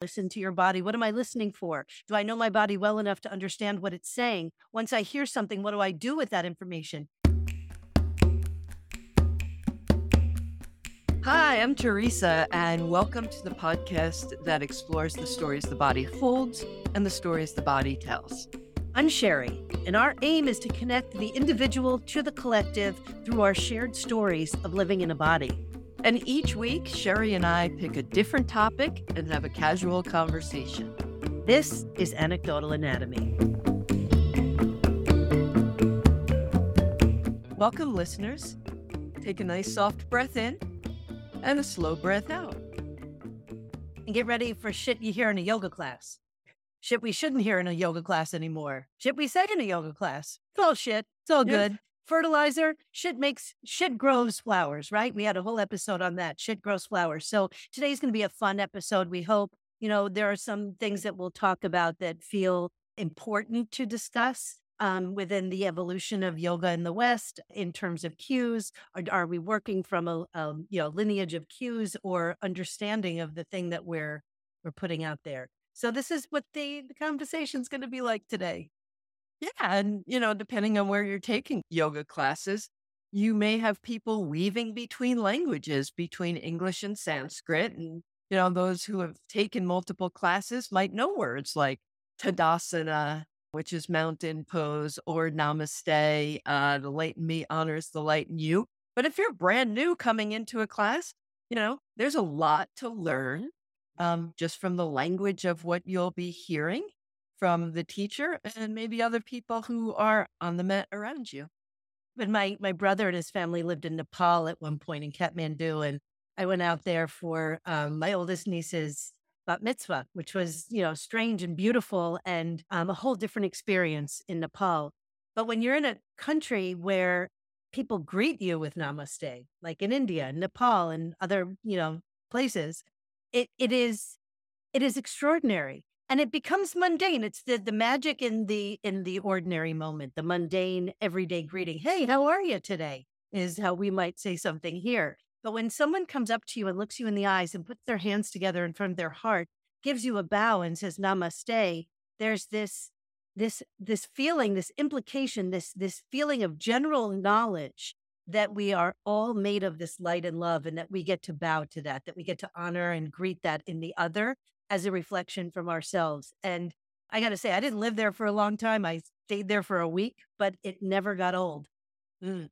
Listen to your body. What am I listening for? Do I know my body well enough to understand what it's saying? Once I hear something, what do I do with that information? Hi, I'm Theresa, and welcome to the podcast that explores the stories the body holds and the stories the body tells. I'm Sherry, and our aim is to connect the individual to the collective through our shared stories of living in a body. And each week, Sherry and I pick a different topic and have a casual conversation. This is Anecdotal Anatomy. Welcome, listeners. Take a nice soft breath in and a slow breath out. And get ready for shit you hear in a yoga class. Shit we shouldn't hear in a yoga class anymore. Shit we say in a yoga class. It's all shit. It's all good. Fertilizer, shit makes shit grows flowers, right? We had a whole episode on that. Shit grows flowers. So today's going to be a fun episode. We hope, you know, there are some things that we'll talk about that feel important to discuss um, within the evolution of yoga in the West in terms of cues? Are, are we working from a, a, you know lineage of cues or understanding of the thing that we're we're putting out there? So this is what the, the conversation is going to be like today. Yeah, and you know, depending on where you're taking yoga classes, you may have people weaving between languages, between English and Sanskrit, and you know, those who have taken multiple classes might know words like Tadasana which is mountain pose or namaste. Uh, the light in me honors the light in you. But if you're brand new coming into a class, you know, there's a lot to learn um, just from the language of what you'll be hearing from the teacher and maybe other people who are on the mat around you. But my my brother and his family lived in Nepal at one point in Kathmandu, and I went out there for um, my oldest niece's bat mitzvah, which was, you know, strange and beautiful and um, a whole different experience in Nepal. But when you're in a country where people greet you with namaste, like in India, Nepal, and other, you know, places, it it is it is extraordinary. And it becomes mundane. It's the, the magic in the in the ordinary moment, the mundane everyday greeting. Hey, how are you today? Is how we might say something here. But when someone comes up to you and looks you in the eyes and puts their hands together in front of their heart, gives you a bow and says namaste, there's this this this feeling, this implication, this this feeling of general knowledge that we are all made of this light and love and that we get to bow to that, that we get to honor and greet that in the other as a reflection from ourselves. And I got to say, I didn't live there for a long time. I stayed there for a week, but it never got old. Mm.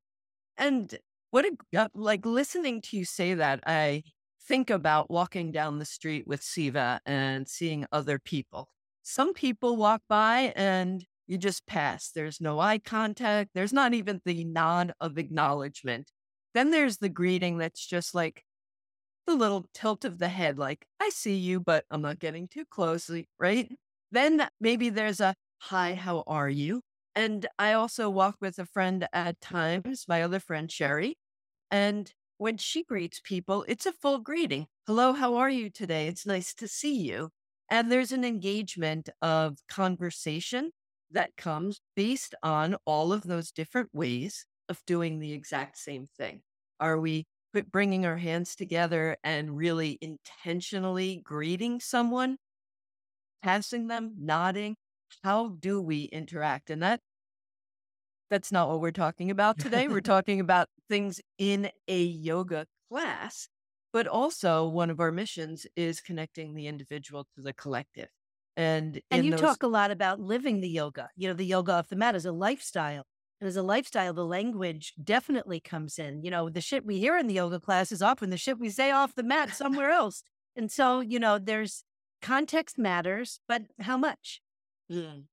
And what a, like listening to you say that, I think about walking down the street with Siva and seeing other people. Some people walk by and you just pass. There's no eye contact. There's not even the nod of acknowledgement. Then there's the greeting that's just like the little tilt of the head, like, I see you, but I'm not getting too closely, right? Then maybe there's a hi, how are you? And I also walk with a friend at times, my other friend, Sherry. And when she greets people, it's a full greeting. Hello, how are you today? It's nice to see you. And there's an engagement of conversation that comes based on all of those different ways of doing the exact same thing. Are we bringing our hands together and really intentionally greeting someone, passing them, nodding? how do we interact? And that that's not what we're talking about today. we're talking about things in a yoga class, but also one of our missions is connecting the individual to the collective. And and you those... talk a lot about living the yoga. You know, the yoga off the mat is a lifestyle. And as a lifestyle, the language definitely comes in. You know, the shit we hear in the yoga class is often the shit we say off the mat somewhere else. And so, you know, there's context matters, but how much? Mm.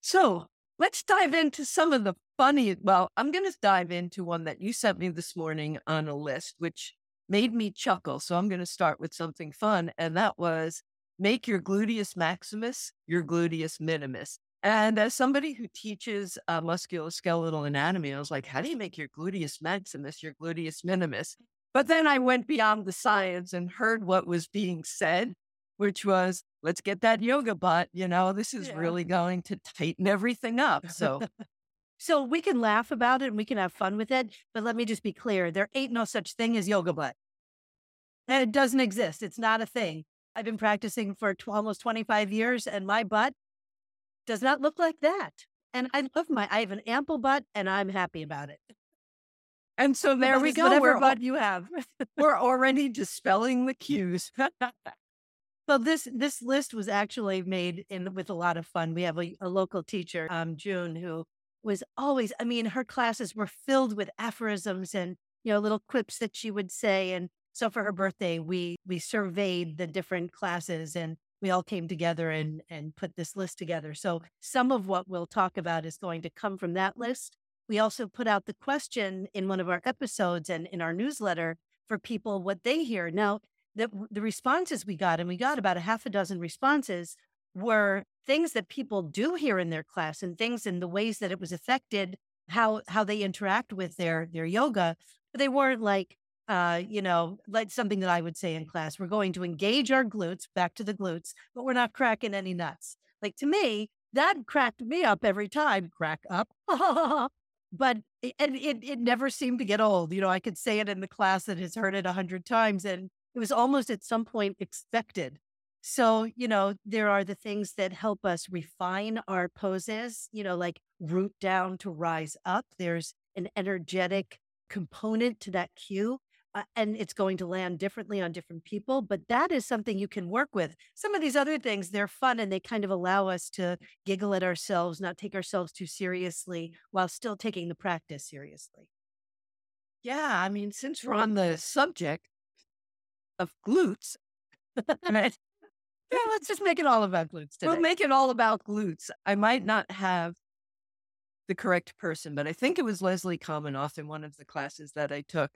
So let's dive into some of the funny. Well, I'm going to dive into one that you sent me this morning on a list, which made me chuckle. So I'm going to start with something fun. And that was make your gluteus maximus your gluteus minimus. And as somebody who teaches uh, musculoskeletal anatomy, I was like, how do you make your gluteus maximus your gluteus minimus? But then I went beyond the science and heard what was being said which was let's get that yoga butt. You know, this is yeah. really going to tighten everything up. So, so we can laugh about it and we can have fun with it. But let me just be clear: there ain't no such thing as yoga butt. And it doesn't exist. It's not a thing. I've been practicing for tw- almost 25 years and my butt does not look like that. And I love my, I have an ample butt and I'm happy about it. And so there we go. Whatever butt you have. we're already dispelling the cues. Well, this this list was actually made in with a lot of fun. We have a, a local teacher, um, June, who was always. I mean, her classes were filled with aphorisms and you know little quips that she would say. And so for her birthday, we we surveyed the different classes and we all came together and and put this list together. So some of what we'll talk about is going to come from that list. We also put out the question in one of our episodes and in our newsletter for people what they hear. Now, the, the responses we got, and we got about a half a dozen responses, were things that people do here in their class and things in the ways that it was affected how how they interact with their their yoga. But they weren't like uh, you know, like something that I would say in class. We're going to engage our glutes, back to the glutes, but we're not cracking any nuts. Like to me, that cracked me up every time. Crack up. but it, it, it never seemed to get old. You know, I could say it in the class that has heard it a hundred times and it was almost at some point expected. So, you know, there are the things that help us refine our poses, you know, like root down to rise up. There's an energetic component to that cue. Uh, and it's going to land differently on different people, but that is something you can work with. Some of these other things, they're fun and they kind of allow us to giggle at ourselves, not take ourselves too seriously while still taking the practice seriously. Yeah. I mean, since we're on the subject, of glutes. right? Yeah, let's just make it all about glutes today. We'll make it all about glutes. I might not have the correct person, but I think it was Leslie Kaminoff in one of the classes that I took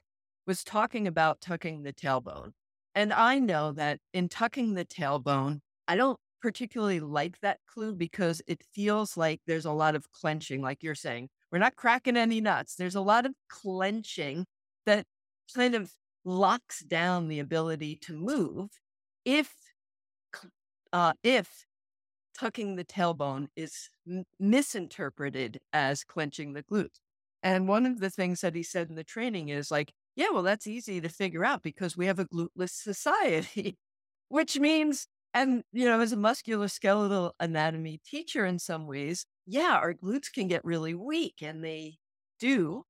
was talking about tucking the tailbone. And I know that in tucking the tailbone, I don't particularly like that clue because it feels like there's a lot of clenching, like you're saying. We're not cracking any nuts. There's a lot of clenching that kind of locks down the ability to move if uh, if tucking the tailbone is m- misinterpreted as clenching the glutes. And one of the things that he said in the training is like, yeah, well, that's easy to figure out because we have a gluteless society, which means, and you know, as a musculoskeletal anatomy teacher in some ways, yeah, our glutes can get really weak and they do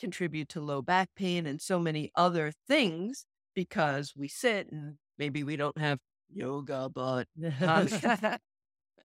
contribute to low back pain and so many other things because we sit and maybe we don't have yoga, but um,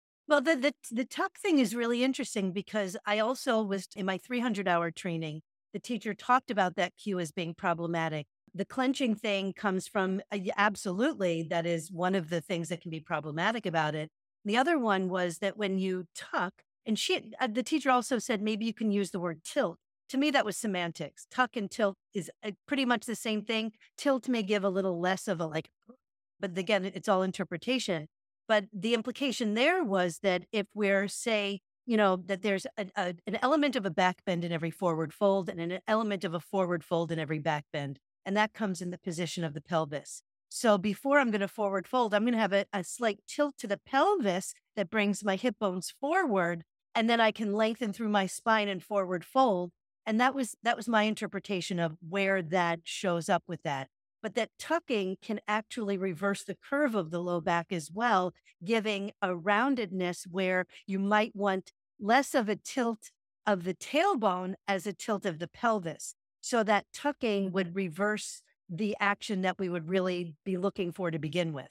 well, the, the the tuck thing is really interesting because I also was in my 300 hour training. The teacher talked about that cue as being problematic. The clenching thing comes from uh, absolutely that is one of the things that can be problematic about it. The other one was that when you tuck, and she, uh, the teacher also said maybe you can use the word tilt to me, that was semantics. Tuck and tilt is uh, pretty much the same thing. Tilt may give a little less of a like, but again, it's all interpretation. But the implication there was that if we're, say, you know, that there's a, an element of a back bend in every forward fold and an element of a forward fold in every back bend. And that comes in the position of the pelvis. So before I'm going to forward fold, I'm going to have a, a slight tilt to the pelvis that brings my hip bones forward. And then I can lengthen through my spine and forward fold and that was that was my interpretation of where that shows up with that but that tucking can actually reverse the curve of the low back as well giving a roundedness where you might want less of a tilt of the tailbone as a tilt of the pelvis. So that tucking would reverse the action that we would really be looking for to begin with.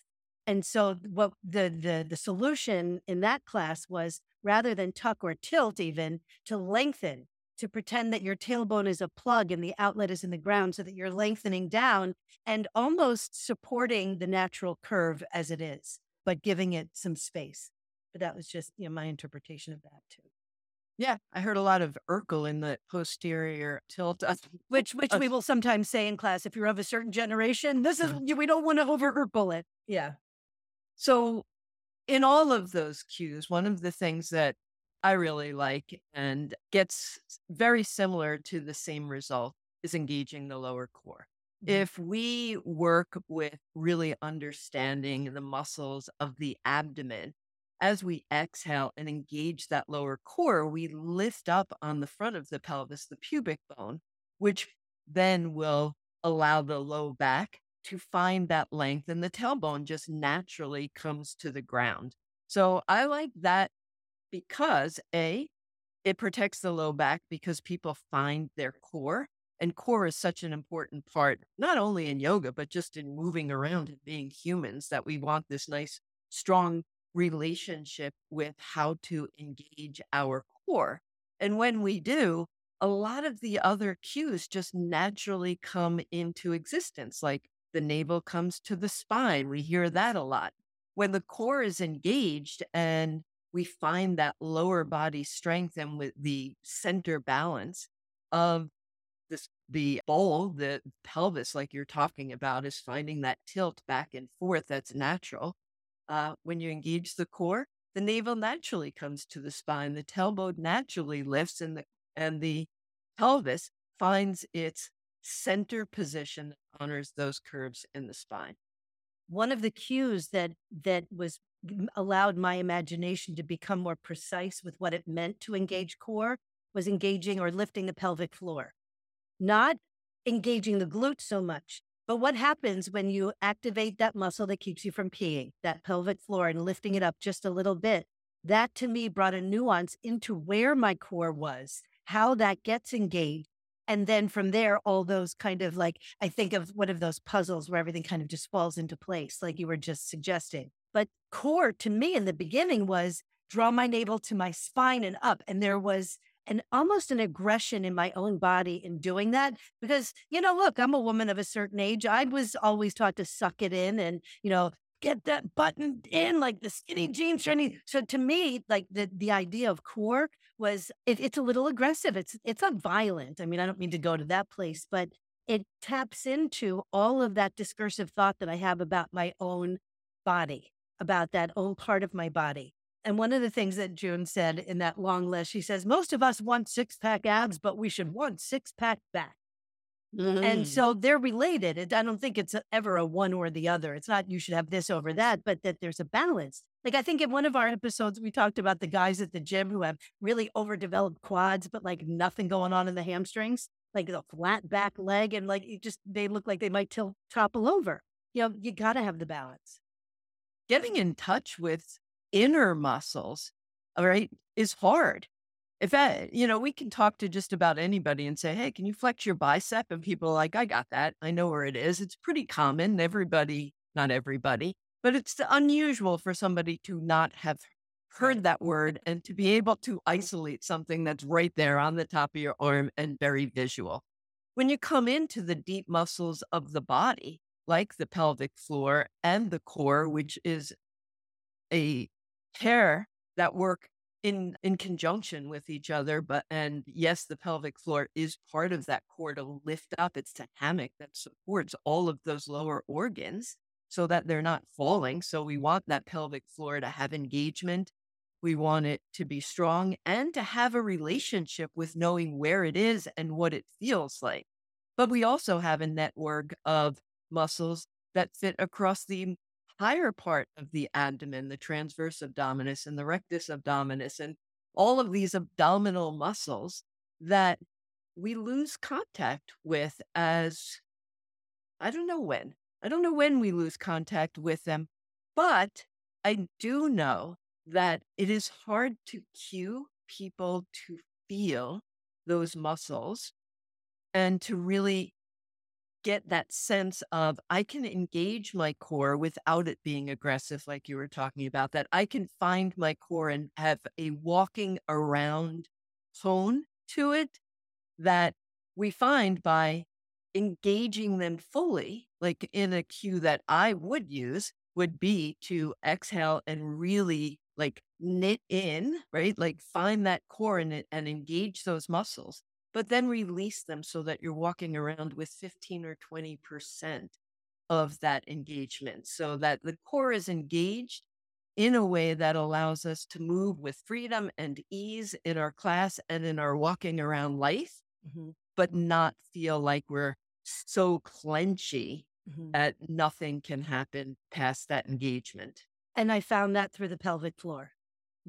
And so what the the the solution in that class was rather than tuck or tilt even to lengthen to pretend that your tailbone is a plug and the outlet is in the ground so that you're lengthening down and almost supporting the natural curve as it is, but giving it some space. But that was just you know, my interpretation of that too. Yeah, I heard a lot of Urkel in the posterior tilt, which which we will sometimes say in class. If you're of a certain generation, this is uh-huh. we don't want to over Urkel it. Yeah. So, in all of those cues, one of the things that I really like and gets very similar to the same result is engaging the lower core. Mm-hmm. If we work with really understanding the muscles of the abdomen, as we exhale and engage that lower core, we lift up on the front of the pelvis, the pubic bone, which then will allow the low back to find that length, and the tailbone just naturally comes to the ground. So I like that because A, it protects the low back because people find their core. And core is such an important part, not only in yoga, but just in moving around and being humans, that we want this nice, strong relationship with how to engage our core. And when we do, a lot of the other cues just naturally come into existence, like the navel comes to the spine. We hear that a lot. When the core is engaged and we find that lower body strength and with the center balance of this, the bowl, the pelvis, like you're talking about, is finding that tilt back and forth that's natural. Uh, when you engage the core, the navel naturally comes to the spine, the tailbone naturally lifts, and the and the pelvis finds its center position honors those curves in the spine. One of the cues that that was allowed my imagination to become more precise with what it meant to engage core was engaging or lifting the pelvic floor, not engaging the glute so much. But what happens when you activate that muscle that keeps you from peeing, that pelvic floor, and lifting it up just a little bit? That to me brought a nuance into where my core was, how that gets engaged. And then from there, all those kind of like, I think of one of those puzzles where everything kind of just falls into place, like you were just suggesting. But core to me in the beginning was draw my navel to my spine and up. And there was an almost an aggression in my own body in doing that because, you know, look, I'm a woman of a certain age. I was always taught to suck it in and, you know, get that button in like the skinny jeans training. So to me, like the the idea of core was it, it's a little aggressive. It's it's not violent. I mean, I don't mean to go to that place, but it taps into all of that discursive thought that I have about my own body about that own part of my body. And one of the things that June said in that long list, she says, most of us want six pack abs, but we should want six pack back. Mm-hmm. And so they're related. And I don't think it's ever a one or the other. It's not you should have this over that, but that there's a balance. Like I think in one of our episodes, we talked about the guys at the gym who have really overdeveloped quads, but like nothing going on in the hamstrings, like the flat back leg, and like it just they look like they might tilt topple over. You know, you got to have the balance getting in touch with inner muscles, all right, is hard. If I, you know, we can talk to just about anybody and say, Hey, can you flex your bicep? And people are like, I got that. I know where it is. It's pretty common. Everybody, not everybody, but it's unusual for somebody to not have heard that word and to be able to isolate something that's right there on the top of your arm and very visual. When you come into the deep muscles of the body, like the pelvic floor and the core, which is a pair that work in in conjunction with each other but and yes the pelvic floor is part of that core to lift up it's the hammock that supports all of those lower organs so that they're not falling. So we want that pelvic floor to have engagement. We want it to be strong and to have a relationship with knowing where it is and what it feels like. But we also have a network of muscles that fit across the higher part of the abdomen, the transverse abdominis and the rectus abdominis, and all of these abdominal muscles that we lose contact with as I don't know when. I don't know when we lose contact with them, but I do know that it is hard to cue people to feel those muscles and to really get that sense of I can engage my core without it being aggressive, like you were talking about, that I can find my core and have a walking around tone to it that we find by engaging them fully, like in a cue that I would use would be to exhale and really like knit in, right? Like find that core it and engage those muscles but then release them so that you're walking around with 15 or 20% of that engagement so that the core is engaged in a way that allows us to move with freedom and ease in our class and in our walking around life, mm-hmm. but not feel like we're so clenchy mm-hmm. that nothing can happen past that engagement. And I found that through the pelvic floor.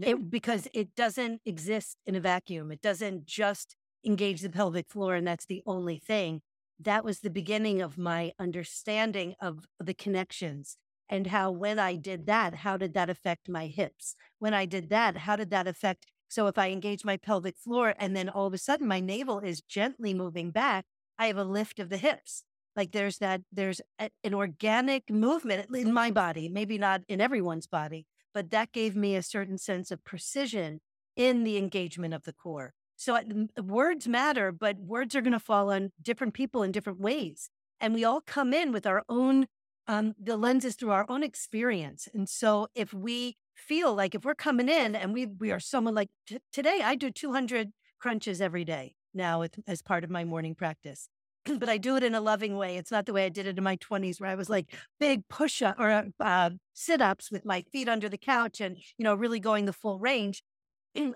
It, because it doesn't exist in a vacuum. It doesn't just engage the pelvic floor and that's the only thing. that was the beginning of my understanding of the connections and how when I did that, how did that affect my hips? When I did that, how did that affect? So if I engage my pelvic floor and then all of a sudden my navel is gently moving back, I have a lift of the hips. Like there's that, there's a, an organic movement in my body, maybe not in everyone's body, but that gave me a certain sense of precision in the engagement of the core. So words matter, but words are going to fall on different people in different ways. And we all come in with our own, um, the lenses through our own experience. And so if we feel like if we're coming in and we, we are someone like t- today, I do 200 crunches every day now as part of my morning practice. but I do it in a loving way. It's not the way I did it in my 20s, where I was like big push up or uh, sit ups with my feet under the couch and, you know, really going the full range.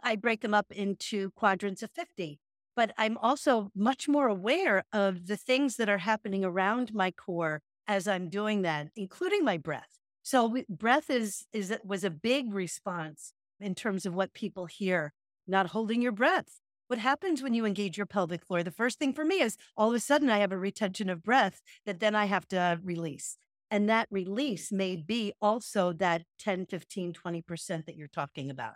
I break them up into quadrants of 50. But I'm also much more aware of the things that are happening around my core as I'm doing that, including my breath. So breath is is was a big response in terms of what people hear. Not holding your breath. What happens when you engage your pelvic floor? The first thing for me is all of a sudden I have a retention of breath that then I have to release. And that release may be also that 10, 15, 20% that you're talking about.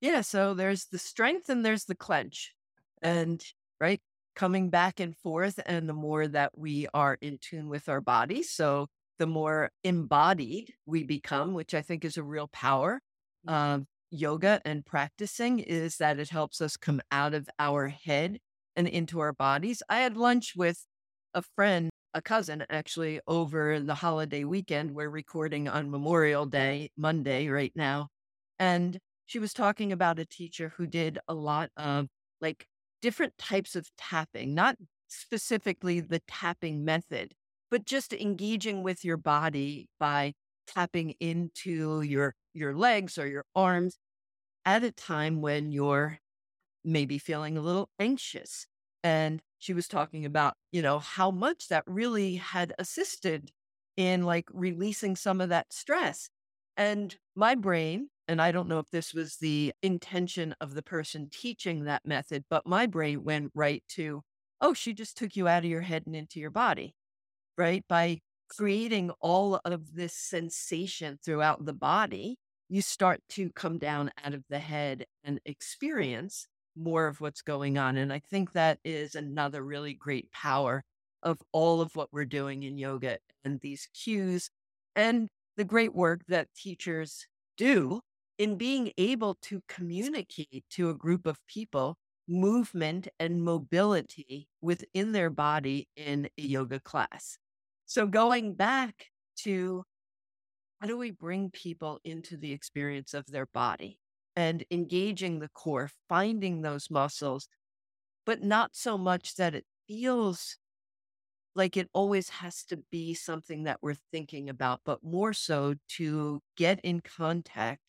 Yeah. So there's the strength and there's the clench. And right, coming back and forth. And the more that we are in tune with our body. So the more embodied we become, which I think is a real power of um, yoga and practicing, is that it helps us come out of our head and into our bodies. I had lunch with a friend, a cousin actually, over the holiday weekend. We're recording on Memorial Day, Monday, right now. And she was talking about a teacher who did a lot of like different types of tapping, not specifically the tapping method, but just engaging with your body by tapping into your your legs or your arms at a time when you're maybe feeling a little anxious. And she was talking about you know how much that really had assisted in like releasing some of that stress. And my brain and I don't know if this was the intention of the person teaching that method, but my brain went right to, oh, she just took you out of your head and into your body, right? By creating all of this sensation throughout the body, you start to come down out of the head and experience more of what's going on. And I think that is another really great power of all of what we're doing in yoga and these cues and the great work that teachers do in being able to communicate to a group of people movement and mobility within their body in a yoga class. So, going back to how do we bring people into the experience of their body and engaging the core, finding those muscles, but not so much that it feels like it always has to be something that we're thinking about, but more so to get in contact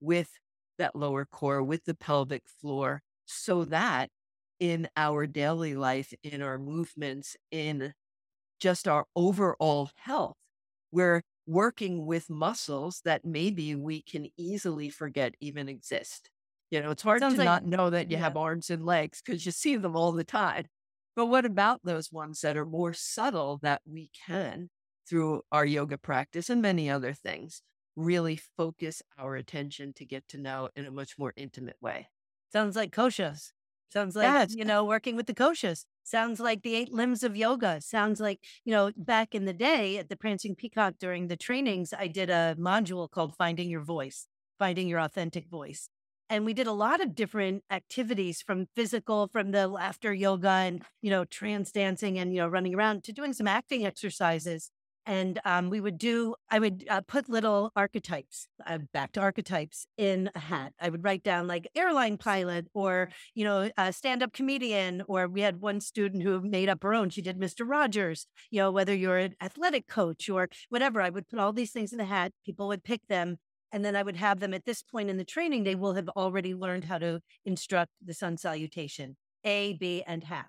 with that lower core, with the pelvic floor, so that in our daily life, in our movements, in just our overall health, we're working with muscles that maybe we can easily forget even exist. You know, it's hard Sounds to like, not know that you yeah. have arms and legs because you see them all the time. But what about those ones that are more subtle that we can, through our yoga practice and many other things, really focus our attention to get to know in a much more intimate way. Sounds like koshas. Sounds like, yes. you know, working with the koshas. Sounds like the eight limbs of yoga. Sounds like, you know, back in the day at the Prancing Peacock during the trainings, I did a module called Finding Your Voice, Finding Your Authentic Voice. And we did a lot of different activities from physical, from the laughter yoga and, you know, trance dancing and, you know, running around to doing some acting exercises and um, we would do i would uh, put little archetypes uh, back to archetypes in a hat. I would write down like airline pilot or you know a stand-up comedian or we had one student who made up her own. She did mr rogers you know whether you're an athletic coach or whatever. I would put all these things in a hat. People would pick them and then i would have them at this point in the training they will have already learned how to instruct the sun salutation a b and half.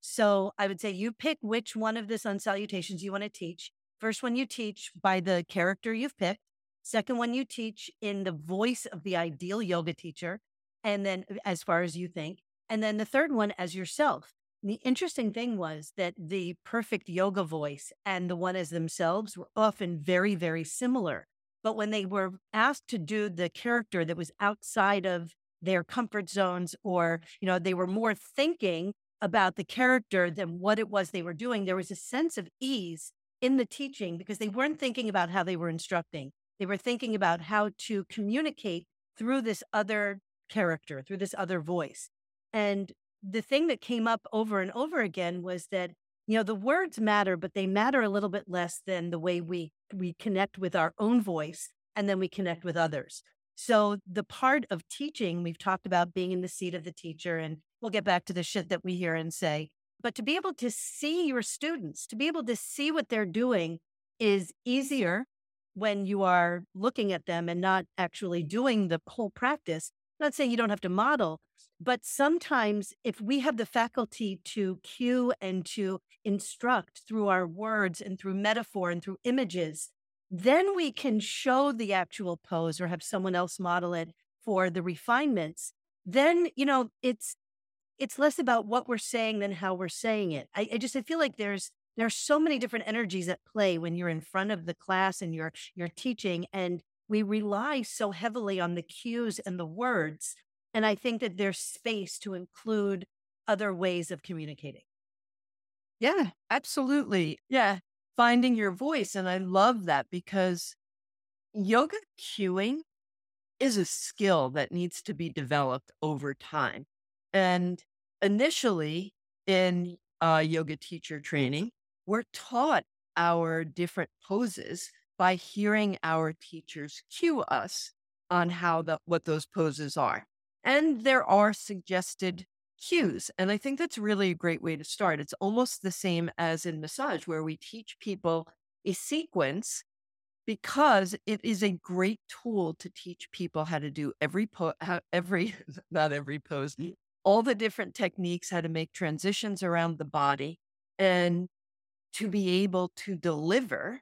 So I would say you pick which one of the sun salutations you want to teach. First one you teach by the character you've picked. Second one you teach in the voice of the ideal yoga teacher. And then uh, as far as you think. And then the third one as yourself. The interesting thing was that the perfect yoga voice and the one as themselves were often very, very similar. But when they were asked to do the character that was outside of their comfort zones, or, you know, they were more thinking about the character than what it was they were doing, there was a sense of ease in the teaching because they weren't thinking about how they were instructing. They were thinking about how to communicate through this other character, through this other voice. And the thing that came up over and over again was that you know the words matter but they matter a little bit less than the way we we connect with our own voice and then we connect with others so the part of teaching we've talked about being in the seat of the teacher and we'll get back to the shit that we hear and say but to be able to see your students to be able to see what they're doing is easier when you are looking at them and not actually doing the whole practice I'm not saying you don't have to model but sometimes, if we have the faculty to cue and to instruct through our words and through metaphor and through images, then we can show the actual pose or have someone else model it for the refinements. Then, you know, it's it's less about what we're saying than how we're saying it. I, I just I feel like there's there's so many different energies at play when you're in front of the class and you're you're teaching and we rely so heavily on the cues and the words and I think that there's space to include other ways of communicating. Yeah, absolutely. Yeah. Finding your voice. And I love that because yoga cueing is a skill that needs to be developed over time. And initially in uh, yoga teacher training, we're taught our different poses by hearing our teachers cue us on how the what those poses are. And there are suggested cues. And I think that's really a great way to start. It's almost the same as in massage, where we teach people a sequence because it is a great tool to teach people how to do every po- how, every not every pose, all the different techniques, how to make transitions around the body, and to be able to deliver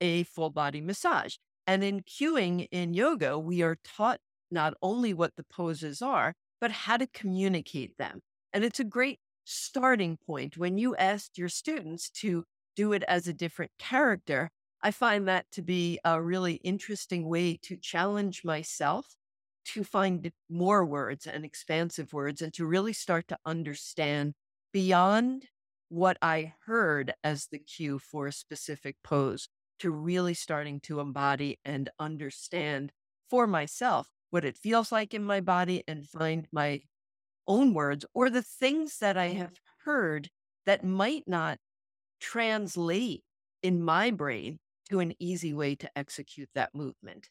a full body massage. And in cueing in yoga, we are taught not only what the poses are, but how to communicate them. And it's a great starting point when you ask your students to do it as a different character. I find that to be a really interesting way to challenge myself to find more words and expansive words and to really start to understand beyond what I heard as the cue for a specific pose to really starting to embody and understand for myself what it feels like in my body and find my own words or the things that I have heard that might not translate in my brain to an easy way to execute that movement.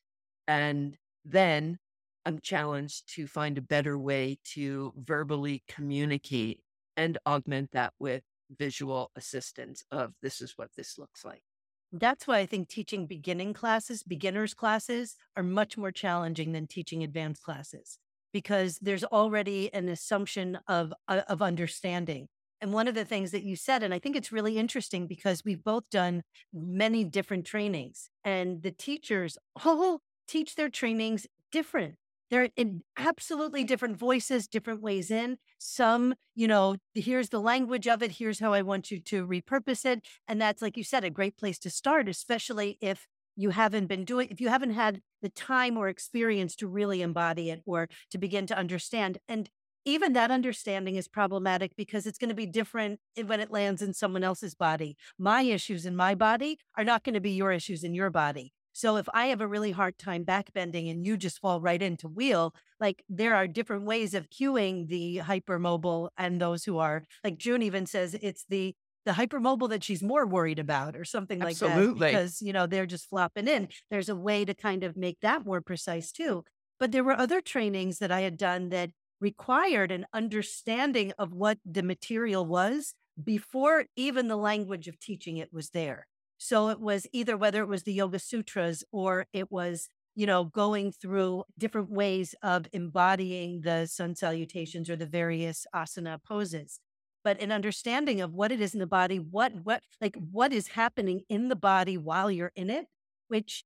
And then I'm challenged to find a better way to verbally communicate and augment that with visual assistance of this is what this looks like. That's why I think teaching beginning classes, beginners classes are much more challenging than teaching advanced classes because there's already an assumption of uh, of understanding. And one of the things that you said, and I think it's really interesting because we've both done many different trainings, and the teachers all teach their trainings different. They're in absolutely different voices, different ways in. Some, you know, here's the language of it. Here's how I want you to repurpose it. And that's, like you said, a great place to start, especially if you haven't been doing, if you haven't had the time or experience to really embody it or to begin to understand. And even that understanding is problematic because it's going to be different when it lands in someone else's body. My issues in my body are not going to be your issues in your body. So if I have a really hard time backbending and you just fall right into wheel, like there are different ways of cueing the hypermobile and those who are like June even says it's the the hypermobile that she's more worried about or something like Absolutely. that because you know they're just flopping in. There's a way to kind of make that more precise too. But there were other trainings that I had done that required an understanding of what the material was before even the language of teaching it was there. So it was either whether it was the Yoga Sutras or it was, you know, going through different ways of embodying the sun salutations or the various asana poses. But an understanding of what it is in the body, what, what, like what is happening in the body while you're in it, which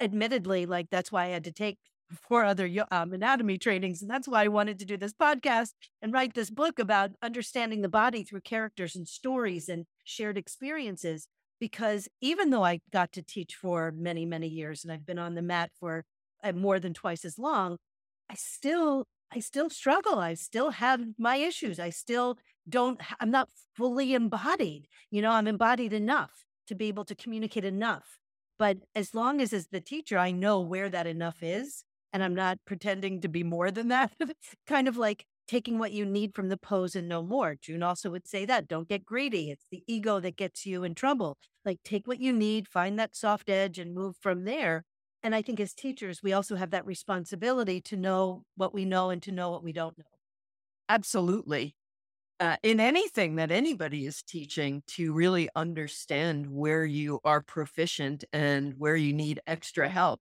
admittedly, like that's why I had to take four other um, anatomy trainings. And that's why I wanted to do this podcast and write this book about understanding the body through characters and stories and shared experiences. Because even though I got to teach for many, many years and I've been on the mat for uh, more than twice as long, I still I still struggle. I still have my issues. I still don't I'm not fully embodied. You know, I'm embodied enough to be able to communicate enough. But as long as as the teacher I know where that enough is and I'm not pretending to be more than that, kind of like taking what you need from the pose and no more. June also would say that don't get greedy. It's the ego that gets you in trouble. Like take what you need, find that soft edge and move from there and I think as teachers, we also have that responsibility to know what we know and to know what we don't know. Absolutely. Uh, in anything that anybody is teaching, to really understand where you are proficient and where you need extra help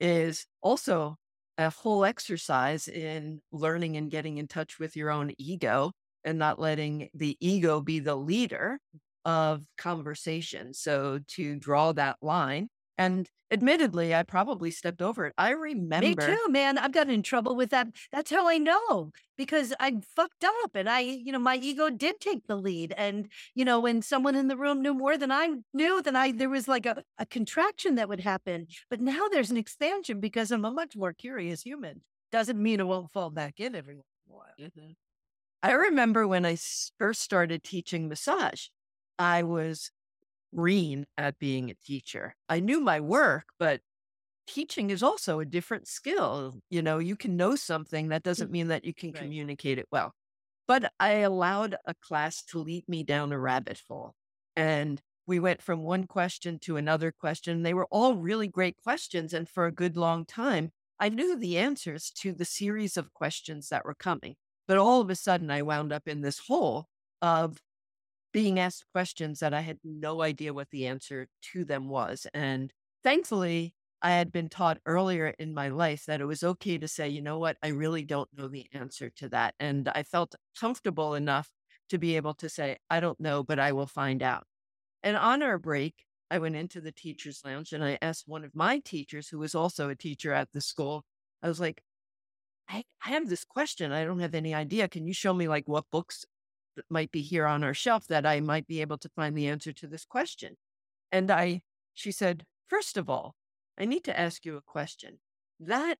is also a whole exercise in learning and getting in touch with your own ego and not letting the ego be the leader of conversation. So to draw that line and admittedly, I probably stepped over it. I remember. Me too, man. I've gotten in trouble with that. That's how I know because I fucked up and I, you know, my ego did take the lead. And, you know, when someone in the room knew more than I knew, then I, there was like a, a contraction that would happen. But now there's an expansion because I'm a much more curious human. Doesn't mean it won't fall back in every once in a while. Mm-hmm. I remember when I first started teaching massage, I was green at being a teacher. I knew my work, but teaching is also a different skill. You know, you can know something, that doesn't mm. mean that you can right. communicate it well. But I allowed a class to lead me down a rabbit hole. And we went from one question to another question. They were all really great questions. And for a good long time, I knew the answers to the series of questions that were coming. But all of a sudden, I wound up in this hole of being asked questions that I had no idea what the answer to them was. And thankfully, I had been taught earlier in my life that it was okay to say, you know what, I really don't know the answer to that. And I felt comfortable enough to be able to say, I don't know, but I will find out. And on our break, I went into the teacher's lounge and I asked one of my teachers, who was also a teacher at the school, I was like, I, I have this question. I don't have any idea. Can you show me like what books that might be here on our shelf that I might be able to find the answer to this question. And I, she said, first of all, I need to ask you a question. That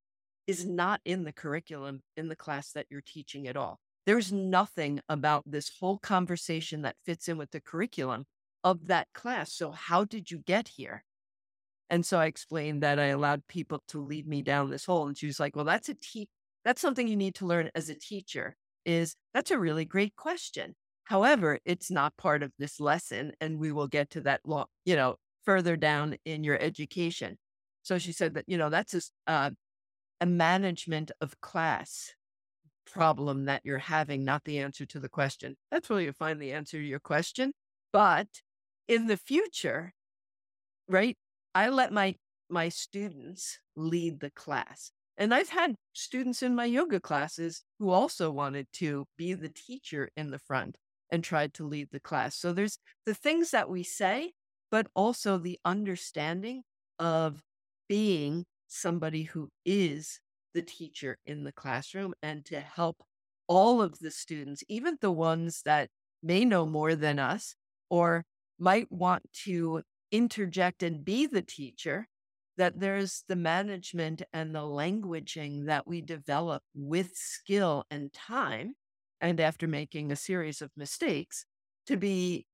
is not in the curriculum in the class that you're teaching at all. There's nothing about this whole conversation that fits in with the curriculum of that class. So, how did you get here? And so I explained that I allowed people to lead me down this hole. And she was like, Well, that's a te- that's something you need to learn as a teacher is that's a really great question. However, it's not part of this lesson, and we will get to that, long, you know, further down in your education. So she said that you know that's a, uh, a management of class problem that you're having, not the answer to the question. That's where you find the answer to your question. But in the future, right? I let my my students lead the class. And I've had students in my yoga classes who also wanted to be the teacher in the front and tried to lead the class. So there's the things that we say, but also the understanding of being somebody who is the teacher in the classroom and to help all of the students, even the ones that may know more than us or might want to interject and be the teacher that there's the management and the languaging that we develop with skill and time, and after making a series of mistakes, to be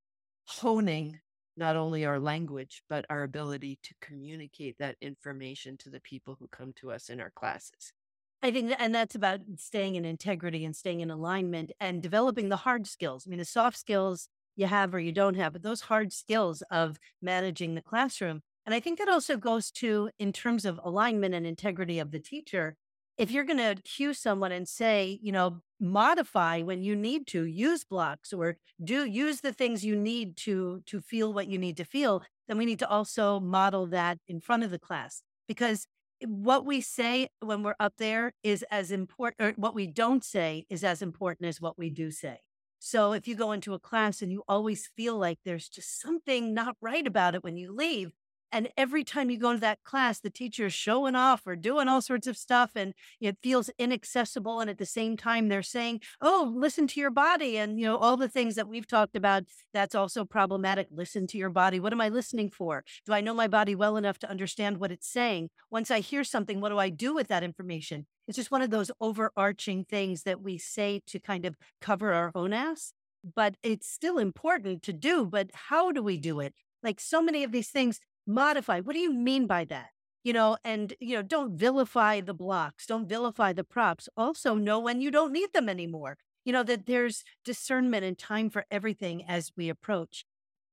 honing not only our language, but our ability to communicate that information to the people who come to us in our classes. I think, and that's about staying in integrity and staying in alignment and developing the hard skills. I mean, the soft skills you have or you don't have, but those hard skills of managing the classroom and I think that also goes to in terms of alignment and integrity of the teacher. If you're going to cue someone and say, you know, modify when you need to, use blocks or do use the things you need to to feel what you need to feel, then we need to also model that in front of the class because what we say when we're up there is as important or what we don't say is as important as what we do say. So if you go into a class and you always feel like there's just something not right about it when you leave, And every time you go into that class, the teacher is showing off or doing all sorts of stuff and it feels inaccessible. And at the same time, they're saying, oh, listen to your body. And, you know, all the things that we've talked about, that's also problematic. Listen to your body. What am I listening for? Do I know my body well enough to understand what it's saying? Once I hear something, what do I do with that information? It's just one of those overarching things that we say to kind of cover our own ass, but it's still important to do. But how do we do it? Like so many of these things modify. What do you mean by that? You know, and, you know, don't vilify the blocks, don't vilify the props. Also, know when you don't need them anymore. You know, that there's discernment and time for everything as we approach.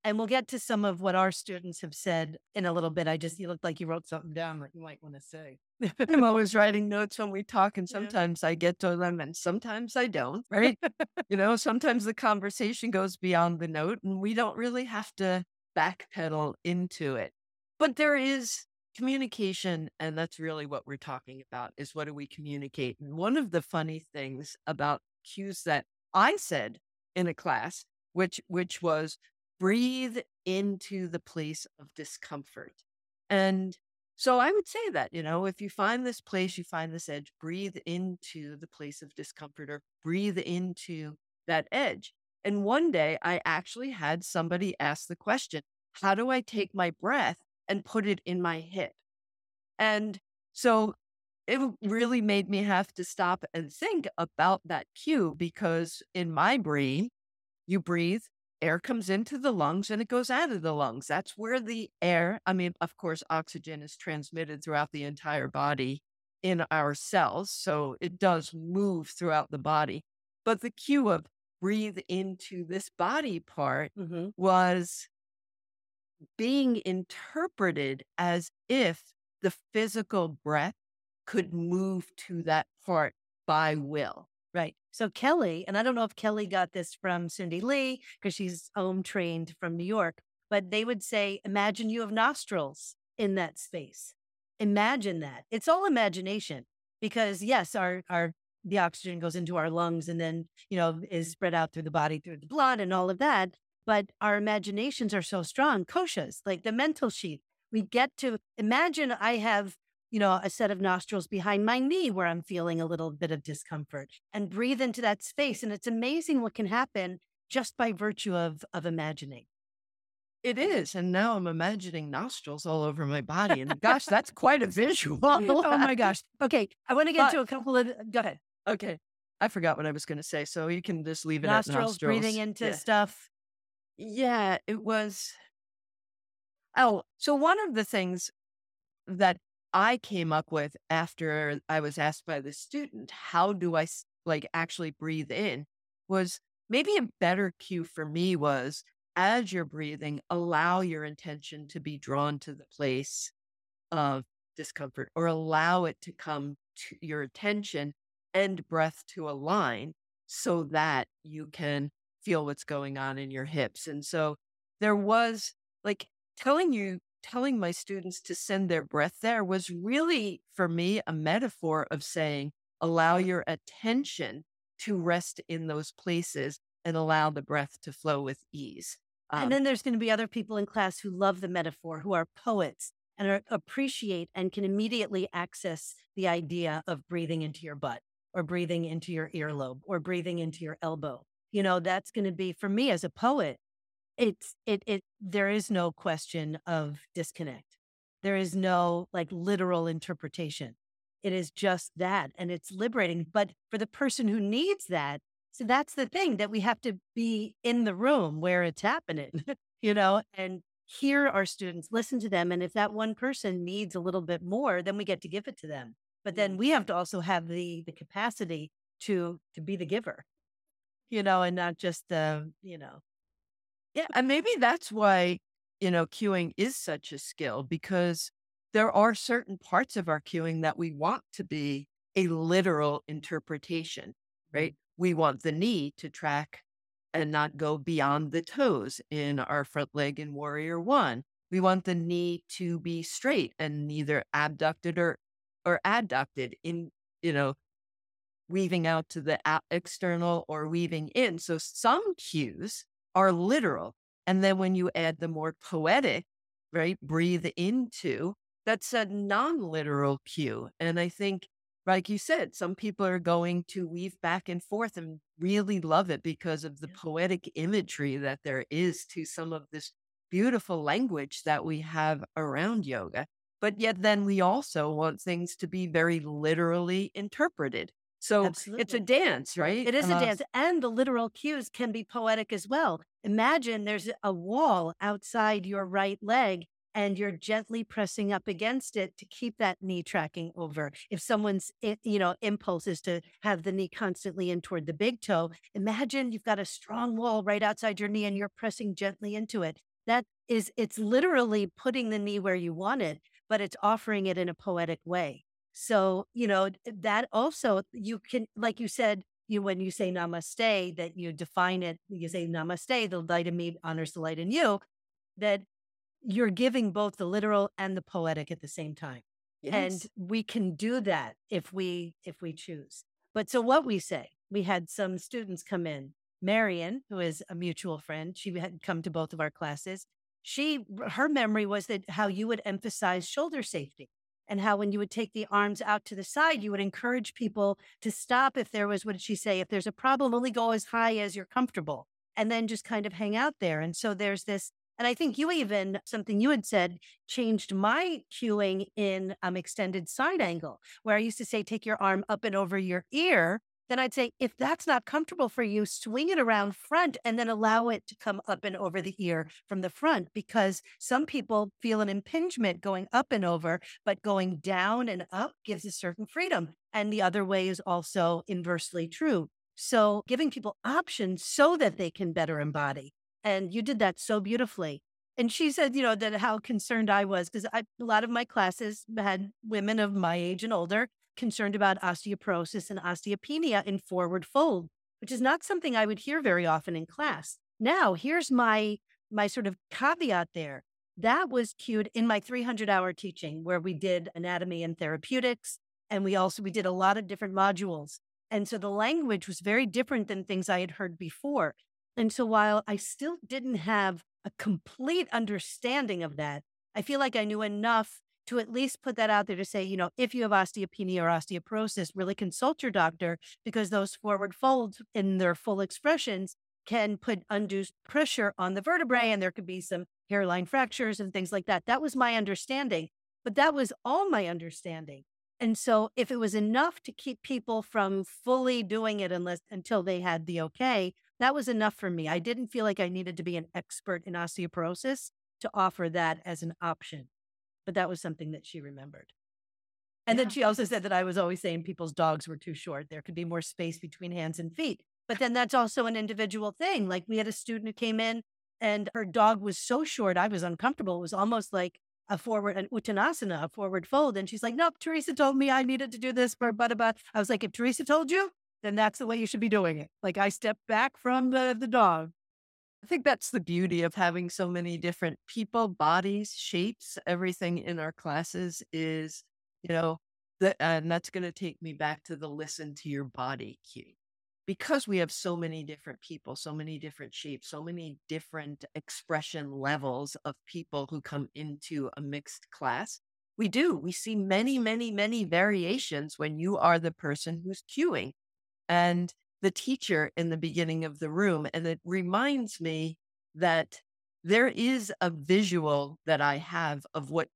And we'll get to some of what our students have said in a little bit. I just, you look like you wrote something down that you might want to say. I'm always writing notes when we talk, and sometimes yeah. I get to them and sometimes I don't, right? you know, sometimes the conversation goes beyond the note and we don't really have to backpedal into it. But there is communication, and that's really what we're talking about is what do we communicate? One of the funny things about cues that I said in a class, which which was breathe into the place of discomfort. And so I would say that, you know, if you find this place, you find this edge, breathe into the place of discomfort or breathe into that edge. And one day I actually had somebody ask the question, how do I take my breath and put it in my hip? And so it really made me have to stop and think about that cue because in my brain, you breathe, air comes into the lungs and it goes out of the lungs. That's where the air, I mean, of course, oxygen is transmitted throughout the entire body in our cells. So it does move throughout the body. But the cue of breathe into this body part mm-hmm. was being interpreted as if the physical breath could move to that part by will. Right. So Kelly, and I don't know if Kelly got this from Cindy Lee because she's home trained from New York, but they would say, imagine you have nostrils in that space. Imagine that. It's all imagination because yes, our our the oxygen goes into our lungs and then, you know, is spread out through the body through the blood and all of that. But our imaginations are so strong. Koshas, like the mental sheet. We get to imagine I have you know, a set of nostrils behind my knee where I'm feeling a little bit of discomfort and breathe into that space. And it's amazing what can happen just by virtue of, of imagining. It is. And now I'm imagining nostrils all over my body. And gosh, that's quite a visual. oh my gosh. Okay. I want to get but, to a couple of, go ahead. Okay. I forgot what I was going to say. So you can just leave it nostrils, at nostrils. breathing into yeah. stuff. Yeah, it was. Oh, so one of the things that I came up with after I was asked by the student, how do I like actually breathe in was maybe a better cue for me was as you're breathing, allow your intention to be drawn to the place of discomfort or allow it to come to your attention and breath to align so that you can feel what's going on in your hips. And so there was like telling you telling my students to send their breath there was really, for me, a metaphor of saying, allow your attention to rest in those places and allow the breath to flow with ease. Um, and then there's going to be other people in class who love the metaphor, who are poets and are, appreciate and can immediately access the idea of breathing into your butt or breathing into your earlobe or breathing into your elbow. You know, that's going to be for me as a poet, it's it it there is no question of disconnect. There is no like literal interpretation. It is just that and it's liberating. But for the person who needs that, so that's the thing that we have to be in the room where it's happening, you know, and hear our students, listen to them. And if that one person needs a little bit more, then we get to give it to them. But then we have to also have the the capacity to to be the giver, you know, and not just the, you know, yeah. And maybe that's why, you know, cueing is such a skill because there are certain parts of our cueing that we want to be a literal interpretation, right? Mm-hmm. We want the knee to track and not go beyond the toes in our front leg in Warrior One. We want the knee to be straight and neither abducted or or adducted in, you know, weaving out to the external or weaving in. So some cues are literal. And then when you add the more poetic right? Breathe into. That's a non literal cue. And I think, like you said, some people are going to weave back and forth and really love it because of the poetic imagery that there is to some of this beautiful language that we have around yoga. But yet, then we also want things to be very literally interpreted. So it's a dance, right? It is a Uh, dance, and the literal cues can be poetic as well. Imagine there's a wall outside your right leg, and you're gently pressing up against it to keep that knee tracking over. If someone's, you know, impulse is to have the knee constantly in toward the big toe, imagine you've got a strong wall right outside your knee, and you're pressing gently into it. That is, it's literally putting the knee where you want it, but it's offering it in a poetic way. So, you know, that also you can, like you said, you when you say namaste, that you define it, you say namaste, the light in me honors the light in you, that you're giving both the literal and the poetic at the same time. Yes. And we can do that if we if we choose. But so what we say, we had some students come in. Marion, who is a mutual friend, she had come to both of our classes. She her memory was that how you would emphasize shoulder safety and how when you would take the arms out to the side, you would encourage people to stop if there was, what did she say? If there's a problem, only go as high as you're comfortable and then just kind of hang out there. And so there's this, and I think you even, something you had said, changed my cueing in um, extended side angle, where I used to say, take your arm up and over your ear. Then I'd say, if that's not comfortable for you, swing it around front and then allow it to come up and over the ear from the front, because some people feel an impingement going up and over, but going down and up gives a certain freedom. And the other way is also inversely true. So giving people options so that they can better embody. And you did that so beautifully. And she said, you know, that how concerned I was because a lot of my classes had women of my age and older concerned about osteoporosis and osteopenia in forward fold, which is not something I would hear very often in class. Now, here's my my sort of caveat there. That was cued in my 300 hour teaching where we did anatomy and therapeutics and we also we did a lot of different modules. And so the language was very different than things I had heard before. And so while I still didn't have a complete understanding of that, I feel like I knew enough to at least put that out there to say, you know, if you have osteopenia or osteoporosis, really consult your doctor because those forward folds in their full expressions can put undue pressure on the vertebrae and there could be some hairline fractures and things like that. That was my understanding, but that was all my understanding. And so if it was enough to keep people from fully doing it unless until they had the okay, that was enough for me. I didn't feel like I needed to be an expert in osteoporosis to offer that as an option. But that was something that she remembered. And then she also said that I was always saying people's dogs were too short. There could be more space between hands and feet. But then that's also an individual thing. Like we had a student who came in and her dog was so short, I was uncomfortable. It was almost like a forward, an uttanasana, a forward fold. And she's like, nope, Theresa told me I needed to do this for but about. I was like, if Theresa told you, then that's the way you should be doing it. Like I stepped back from the, the dog. I think that's the beauty of having so many different people, bodies, shapes, everything in our classes is, you know, that, and that's going to take me back to the listen to your body cue. Because we have so many different people, so many different shapes, so many different expression levels of people who come into a mixed class, we do. We see many, many, many variations when you are the person who's cueing. And the teacher in the beginning of the room. And it reminds me that there is a visual that I have of what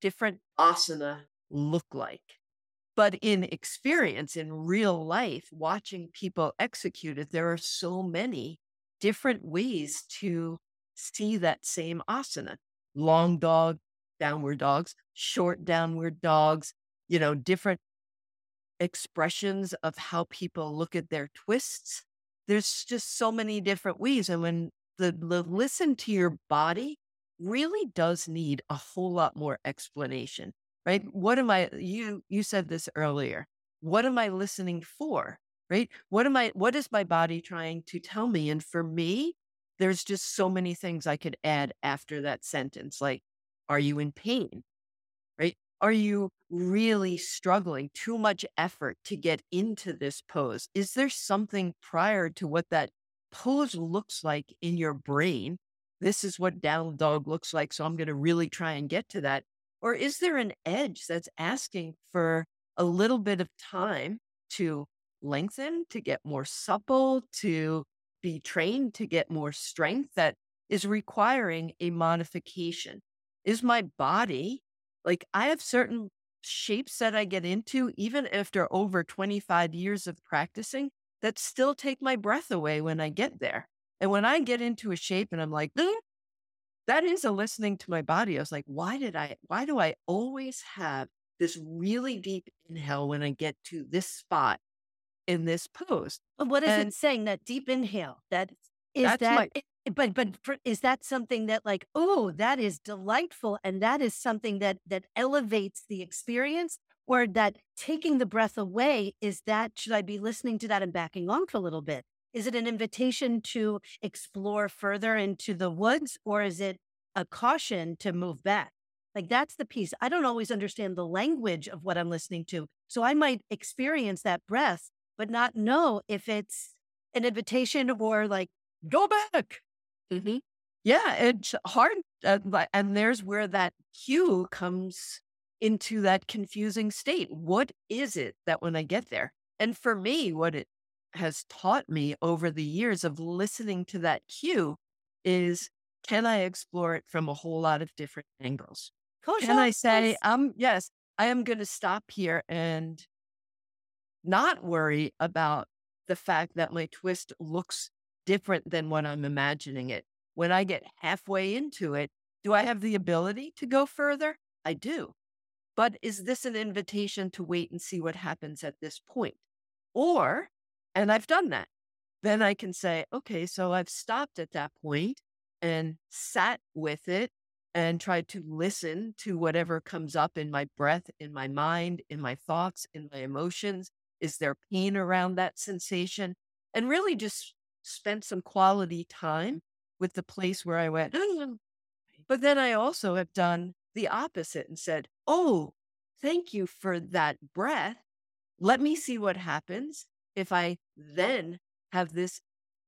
different asana look like. But in experience, in real life, watching people execute it, there are so many different ways to see that same asana. Long dog, downward dogs, short downward dogs, you know, different expressions of how people look at their twists. There's just so many different ways. And when the, the listen to your body really does need a whole lot more explanation, right? What am I, you, you said this earlier. What am I listening for? Right? What am I, what is my body trying to tell me? And for me, there's just so many things I could add after that sentence. Like, are you in pain? Are you really struggling? Too much effort to get into this pose? Is there something prior to what that pose looks like in your brain this is what down dog looks like. So I'm going to really try and get to that. Or is there an edge that's asking for a little bit of time to lengthen, to get more supple, to be trained to get more strength that is requiring a modification? Is my body like I have certain shapes that I get into, even after over 25 years of practicing, that still take my breath away when I get there. And when I get into a shape and I'm like, mm, that is a listening to my body. I was like, why did I, why do I always have this really deep inhale when I get to this spot in this pose? What is and it saying? That deep inhale, that is that, my, Eh, but but for, is that something that like oh that is delightful and that is something that that elevates the experience? Or that taking the breath away is that should i be listening to that and backing off a little bit? Is it an invitation to explore further into the woods or is it a caution to move back? Like that's the piece. I don't always understand the language of what i'm listening to so i might experience that breath but not know if it's an invitation or like go back Mm-hmm. Yeah, it's hard. Uh, and there's where that cue comes into that confusing state. What is it that when I get there? And for me, what it has taught me over the years of listening to that cue is can I explore it from a whole lot of different angles? Cool can I say, um, yes, I am going to stop here and not worry about the fact that my twist looks different than what I'm imagining it. When I get halfway into it, do I have the ability to go further? I do. But is this an invitation to wait and see what happens at this point? Or, and I've done that, then I can say, okay, so I've stopped at that point and sat with it and tried to listen to whatever comes up in my breath, in my mind, in my thoughts, in my emotions. Is there pain around that sensation? And really just spent some quality time with the place where I went. Mm. but then I also have done the opposite and said, Oh, thank you for that breath. Let me see what happens if I then have this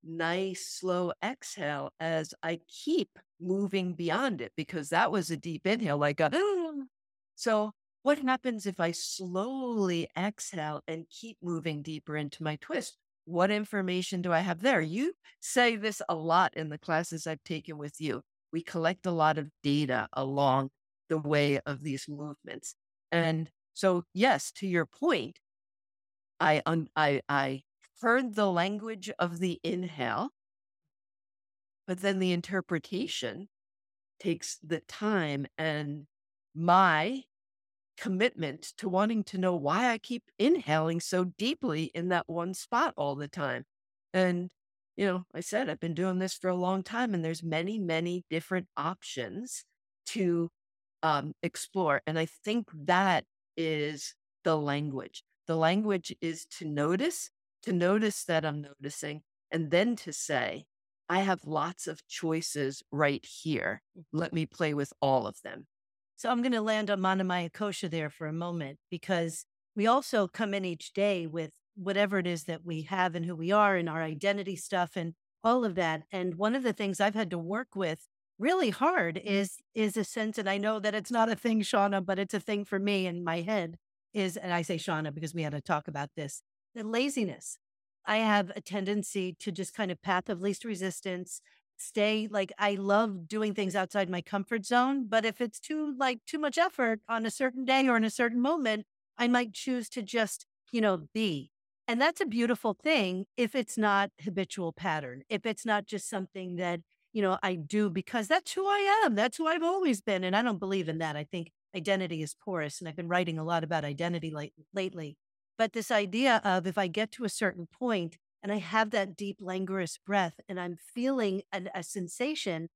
nice slow exhale as I keep moving beyond it because that was a deep inhale, like a. Mm. So, what happens if I slowly exhale and keep moving deeper into my twist? What information do I have there? You say this a lot in the classes I've taken with you. We collect a lot of data along the way of these movements. And so, yes, to your point, I, un- I, I heard the language of the inhale, but then the interpretation takes the time and my commitment to wanting to know why I keep inhaling so deeply in that one spot all the time. And, you know, I said I've been doing this for a long time and there's many, many different options to um, explore. And I think that is the language. The language is to notice, to notice that I'm noticing, and then to say, I have lots of choices right here. Mm-hmm. Let me play with all of them. So I'm going to land on Manomaya Kosha there for a moment because we also come in each day with whatever it is that we have and who we are and our identity stuff and all of that. And one of the things I've had to work with really hard mm-hmm. is is a sense, and I know that it's not a thing, Shauna, but it's a thing for me in my head. Is and I say Shauna because we had to talk about this. The laziness. I have a tendency to just kind of path of least resistance stay like I love doing things outside my comfort zone, but if it's too like too much effort on a certain day or in a certain moment, I might choose to just, you know, be. And that's a beautiful thing if it's not habitual pattern, if it's not just something that, you know, I do because that's who I am. That's who I've always been. And I don't believe in that. I think identity is porous. And I've been writing a lot about identity late, lately. But this idea of if I get to a certain point, and I have that deep, languorous breath and I'm feeling an, a sensation,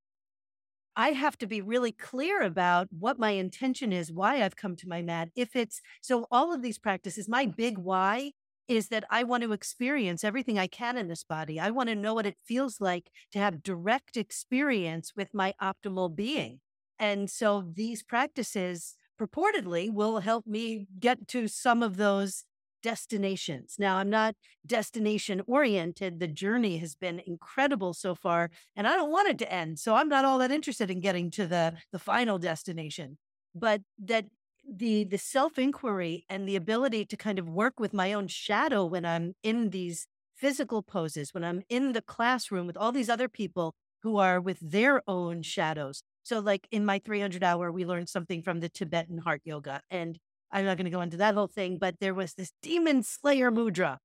I have to be really clear about what my intention is, why I've come to my mat. If it's so, all of these practices, my big why is that I want to experience everything I can in this body. I want to know what it feels like to have direct experience with my optimal being. And so these practices purportedly will help me get to some of those destinations. Now, I'm not destination oriented. The journey has been incredible so far, and I don't want it to end. So I'm not all that interested in getting to the, the final destination. But that the the self inquiry and the ability to kind of work with my own shadow when I'm in these physical poses, when I'm in the classroom with all these other people who are with their own shadows. So, like in my 300 hour, we learned something from the Tibetan heart yoga. And I'm not going to go into that whole thing, but there was this demon slayer mudra,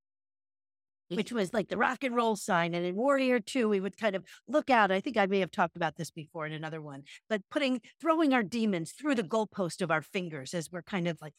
which was like the rock and roll sign. And in Warrior Two, we would kind of look out. I think I may have talked about this before in another one, but putting, throwing our demons through the goalpost of our fingers as we're kind of like,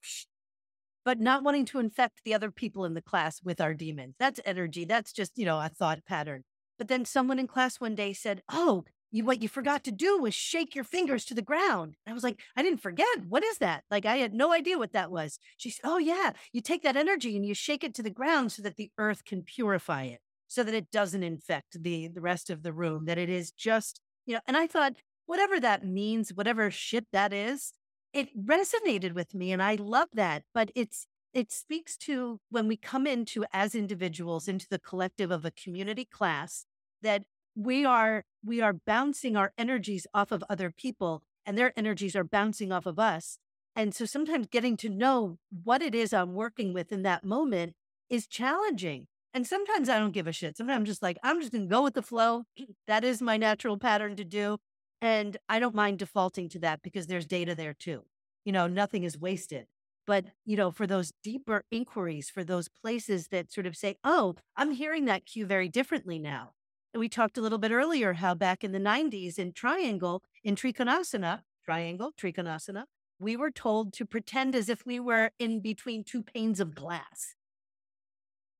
but not wanting to infect the other people in the class with our demons. That's energy. That's just, you know, a thought pattern. But then someone in class one day said, Oh, you, what you forgot to do was shake your fingers to the ground. I was like, I didn't forget. What is that? Like, I had no idea what that was. She said, Oh, yeah. You take that energy and you shake it to the ground so that the earth can purify it, so that it doesn't infect the, the rest of the room, that it is just, you know, and I thought, whatever that means, whatever shit that is, it resonated with me and I love that. But it's, it speaks to when we come into as individuals into the collective of a community class that we are we are bouncing our energies off of other people and their energies are bouncing off of us. And so sometimes getting to know what it is i'm working with in that moment is challenging. And sometimes i don't give a shit. Sometimes i'm just like i'm just going to go with the flow. That is my natural pattern to do. And i don't mind defaulting to that because there's data there too. You know nothing is wasted. But you know for those deeper inquiries for those places that sort of say oh i'm hearing that cue very differently now we talked a little bit earlier how back in the 90s in triangle, in Trikonasana, triangle, Trikonasana, we were told to pretend as if we were in between two panes of glass.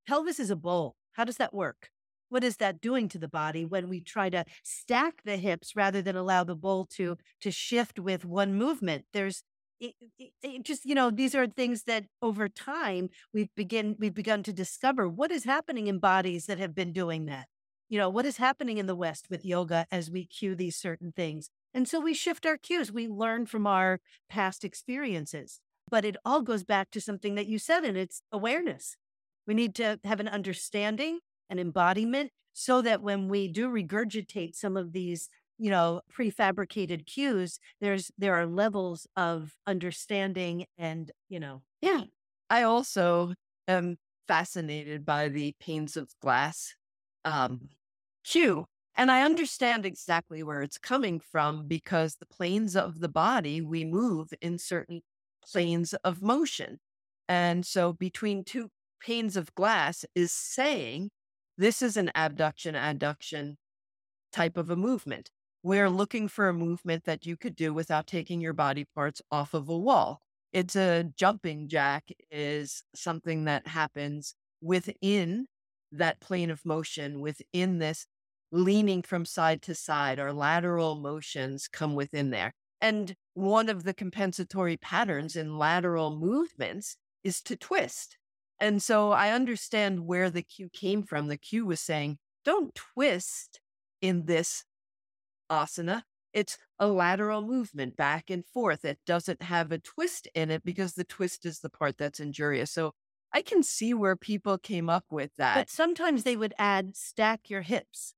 Pelvis is a bowl. How does that work? What is that doing to the body when we try to stack the hips rather than allow the bowl to to shift with one movement? There's it, it, it just you know these are things that over time we've begin we've begun to discover what is happening in bodies that have been doing that you know, what is happening in the West with yoga as we cue these certain things. And so we shift our cues. We learn from our past experiences. But it all goes back to something that you said, and it's awareness. We need to have an understanding, an embodiment, so that when we do regurgitate some of these, you know, prefabricated cues, there's there are levels of understanding and, you know, yeah. I also am fascinated by the panes of glass um, cue. And I understand exactly where it's coming from because the planes of the body, we move in certain planes of motion. And so between two panes of glass is saying this is an abduction, adduction type of a movement. We're looking for a movement that you could do without taking your body parts off of a wall. It's a jumping jack is something that happens within that plane of motion within this leaning from side to side or lateral motions come within there. And one of the compensatory patterns in lateral movements is to twist. And so I understand where the cue came from. The cue was saying, don't twist in this asana. It's a lateral movement back and forth. It doesn't have a twist in it because the twist is the part that's injurious. So I can see where people came up with that. But sometimes they would add stack your hips.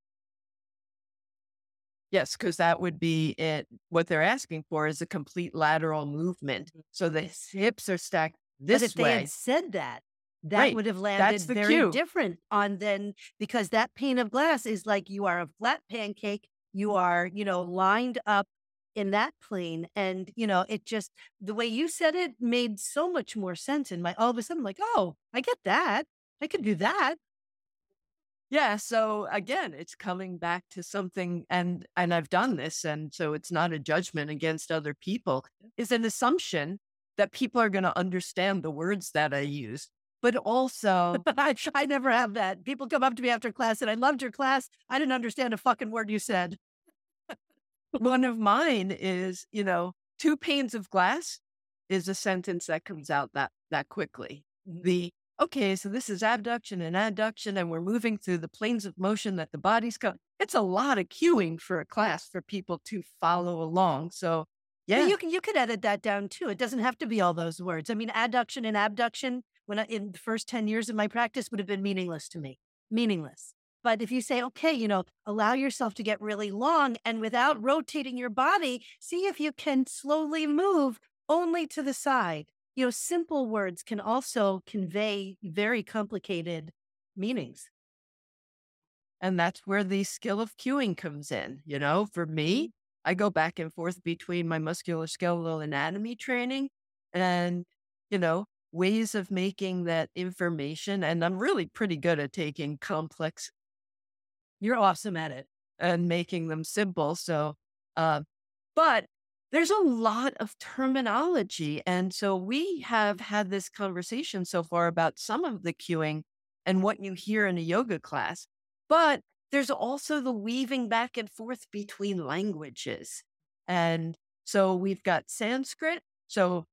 Yes, because that would be it. What they're asking for is a complete lateral movement. Mm-hmm. So the hips are stacked this but if way. they had said that, that right. would have landed very cue. different on then because that pane of glass is like you are a flat pancake. You are, you know, lined up in that plane. And, you know, it just, the way you said it made so much more sense in my, all of a sudden, like, oh, I get that. I could do that. Yeah. So again, it's coming back to something and, and I've done this. And so it's not a judgment against other people is an assumption that people are going to understand the words that I use but also I, I never have that. People come up to me after class and I loved your class. I didn't understand a fucking word you said. One of mine is, you know, two panes of glass is a sentence that comes out that that quickly. Mm-hmm. The okay, so this is abduction and adduction, and we're moving through the planes of motion that the body's go. It's a lot of cueing for a class for people to follow along. So yeah, but you can you could edit that down too. It doesn't have to be all those words. I mean, adduction and abduction when I, in the first 10 years of my practice would have been meaningless to me, meaningless. But if you say, okay, you know, allow yourself to get really long and without rotating your body, see if you can slowly move only to the side. You know, simple words can also convey very complicated meanings. And that's where the skill of cueing comes in. You know, for me, I go back and forth between my musculoskeletal anatomy training and, you know, ways of making that information. And I'm really pretty good at taking complex You're awesome at it. and making them simple. So, uh, but there's a lot of terminology. And so we have had this conversation so far about some of the cueing and what you hear in a yoga class. But there's also the weaving back and forth between languages. And so we've got Sanskrit. So,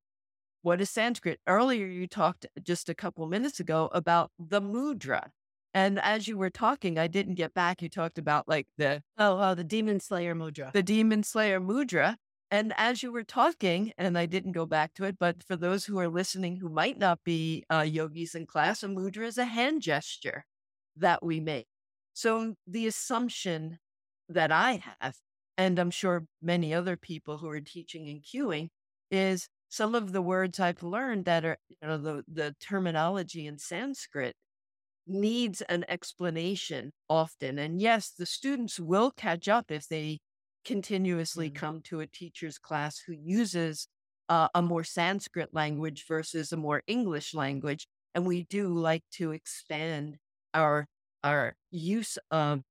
what is Sanskrit? Earlier, you talked just a couple minutes ago about the mudra. And as you were talking, I didn't get back. You talked about like the Oh, oh, the Demon Slayer mudra. the Demon Slayer mudra. And as you were talking, and I didn't go back to it, but for those who are listening who might not be uh, yogis in class, a mudra is a hand gesture that we make. So the assumption that I have, and I'm sure many other people who are teaching and cueing, is some of the words I've learned that are, you know, the, the terminology in Sanskrit needs an explanation often. And yes, the students will catch up if they continuously Mm. come to a teacher's class who uses uh, a more Sanskrit language versus a more English language. And we do like to expand our our use of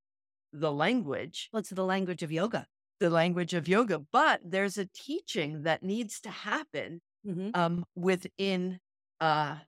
the language, What's the language of yoga? the language of yoga. But there's a teaching that needs to happen Mhm. um, within uh,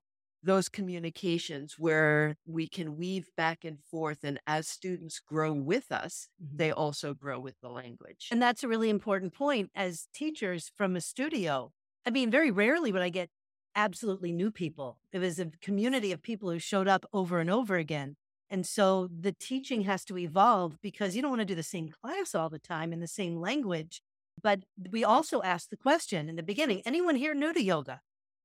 those communications where we can weave back and forth. And as students grow with us, Mhm. they also grow with the language. And that's a really important point as teachers from a studio. I mean, very rarely would I get absolutely new people. It was a community of people who showed up over and over again. And so the teaching has to evolve because you don't want to do the same class all the time in the same language. But we also asked the question in the beginning anyone here new to yoga?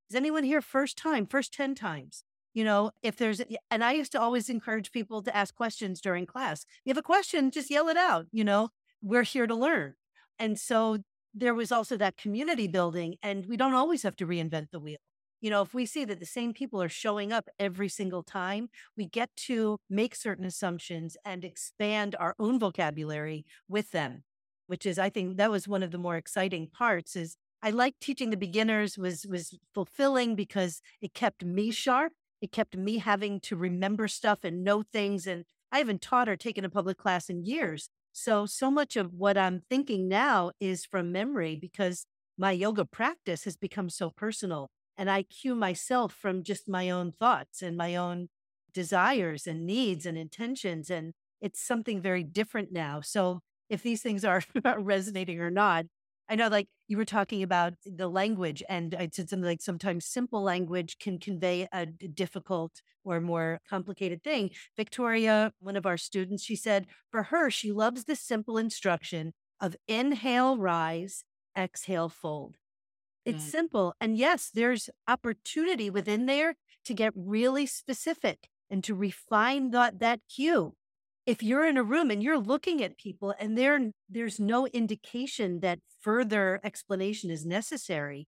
Is anyone here first time, first 10 times? You know, if there's, and I used to always encourage people to ask questions during class. If you have a question, just yell it out. You know, we're here to learn. And so there was also that community building, and we don't always have to reinvent the wheel. You know, if we see that the same people are showing up every single time, we get to make certain assumptions and expand our own vocabulary with them, which is, I think, that was one of the more exciting parts. Is I like teaching the beginners was was fulfilling because it kept me sharp. It kept me having to remember stuff and know things. And I haven't taught or taken a public class in years. So, so much of what I'm thinking now is from memory because my yoga practice has become so personal. And I cue myself from just my own thoughts and my own desires and needs and intentions. And it's something very different now. So, if these things are resonating or not, I know, like you were talking about the language, and I said something like sometimes simple language can convey a difficult or more complicated thing. Victoria, one of our students, she said for her, she loves the simple instruction of inhale, rise, exhale, fold. It's Mm. simple. And yes, there's opportunity within there to get really specific and to refine that, that cue. If you're in a room and you're looking at people and there, there's no indication that further explanation is necessary,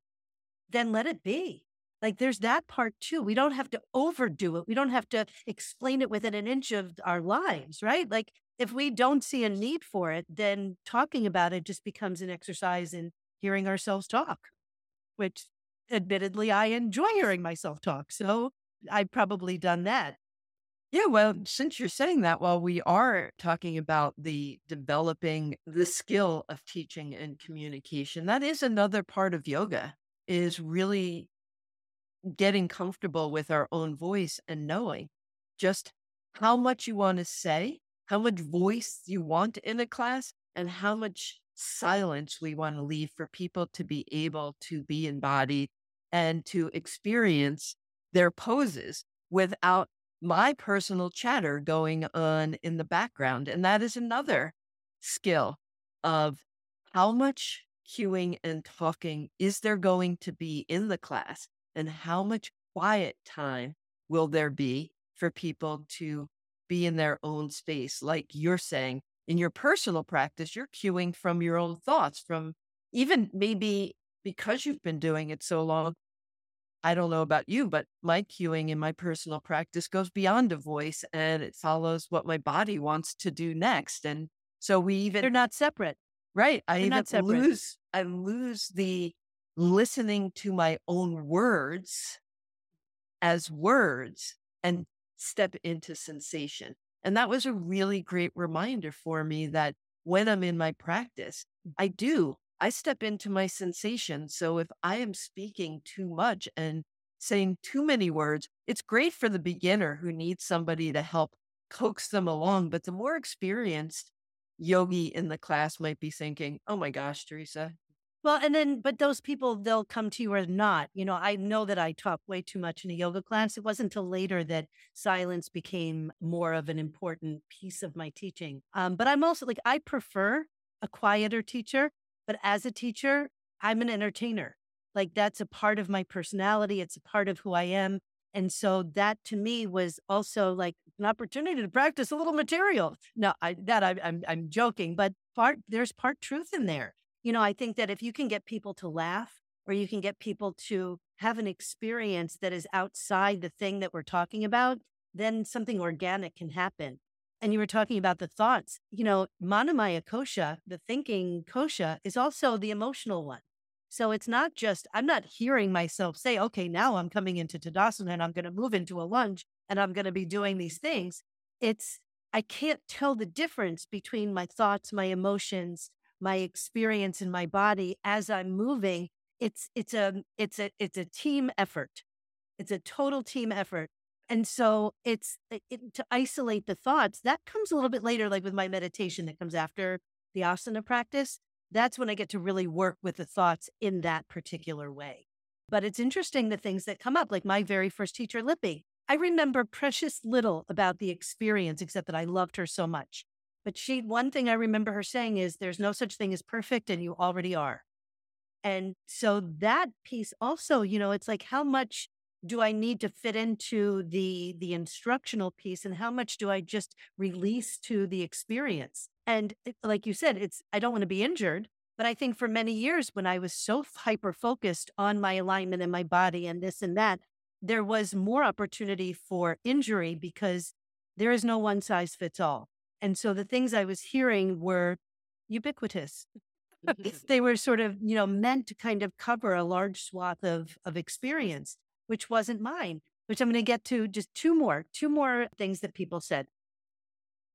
then let it be. Like there's that part too. We don't have to overdo it. We don't have to explain it within an inch of our lives, right? Like if we don't see a need for it, then talking about it just becomes an exercise in hearing ourselves talk, which admittedly I enjoy hearing myself talk. So I've probably done that. Yeah, well, since you're saying that, while we are talking about the developing the skill of teaching and communication, that is another part of yoga is really getting comfortable with our own voice and knowing just how much you want to say, how much voice you want in a class, and how much silence we want to leave for people to be able to be embodied and to experience their poses without my personal chatter going on in the background. And that is another skill of how much cueing and talking is there going to be in the class and how much quiet time will there be for people to be in their own space? Like you're saying, in your personal practice, you're cueing from your own thoughts, from even maybe because you've been doing it so long. I don't know about you, but my cueing in my personal practice goes beyond a voice and it follows what my body wants to do next. And so we even They're not separate. right. I They're even not separate. lose I lose the listening to my own words as words and step into sensation. And that was a really great reminder for me that when I'm in my practice, I do, I step into my sensation. So if I am speaking too much and saying too many words, it's great for the beginner who needs somebody to help coax them along. But the more experienced yogi in the class might be thinking, oh my gosh, Theresa, Well, and then, but those people, they'll come to you or not. You know, I know that I talk way too much in a yoga class. It wasn't until later that silence became more of an important piece of my teaching. Um, but I'm also like, I prefer a quieter teacher, but as a teacher, I'm an entertainer. Like, that's a part of my personality, it's a part of who I am. And so that to me was also like an opportunity to practice a little material. No, I, that I, I'm I'm joking, but part there's part truth in there you know, I think that if you can get people to laugh or you can get people to have an experience that is outside the thing that we're talking about, then something organic can happen. And you were talking about the thoughts. You know, Manomaya Kosha, the thinking kosha, is also the emotional one. So it's not just, I'm not hearing myself say, okay, now I'm coming into Tadasana and I'm going to move into a lunge and I'm going to be doing these things. It's, I can't tell the difference between my thoughts, my emotions, my experience in my body as I'm moving, it's it's a it's a it's a team effort. It's a total team effort. And so it's uh, it, to isolate the thoughts. That comes a little bit later, like with my meditation that comes after the asana practice. That's when I get to really work with the thoughts in that particular way. But it's interesting the things that come up, like my very first teacher, Lippy. I remember precious little about the experience, except that I loved her so much. But she, one thing I remember her saying is, there's no such thing as perfect and you already are. And so that piece also, you know, it's like, how much do I need to fit into the, the instructional piece and how much do I just release to the experience? And eh, like you said, it's, I don't want to be injured, but I think for many years when I was so hyper focused on my alignment and my body and this and that, there was more opportunity for injury because there is no one size fits all. And so the things I was hearing were ubiquitous. they were sort of, you know, meant to kind of cover a large swath of, of experience, which wasn't mine, which I'm going to get to just two more, two more things that people said.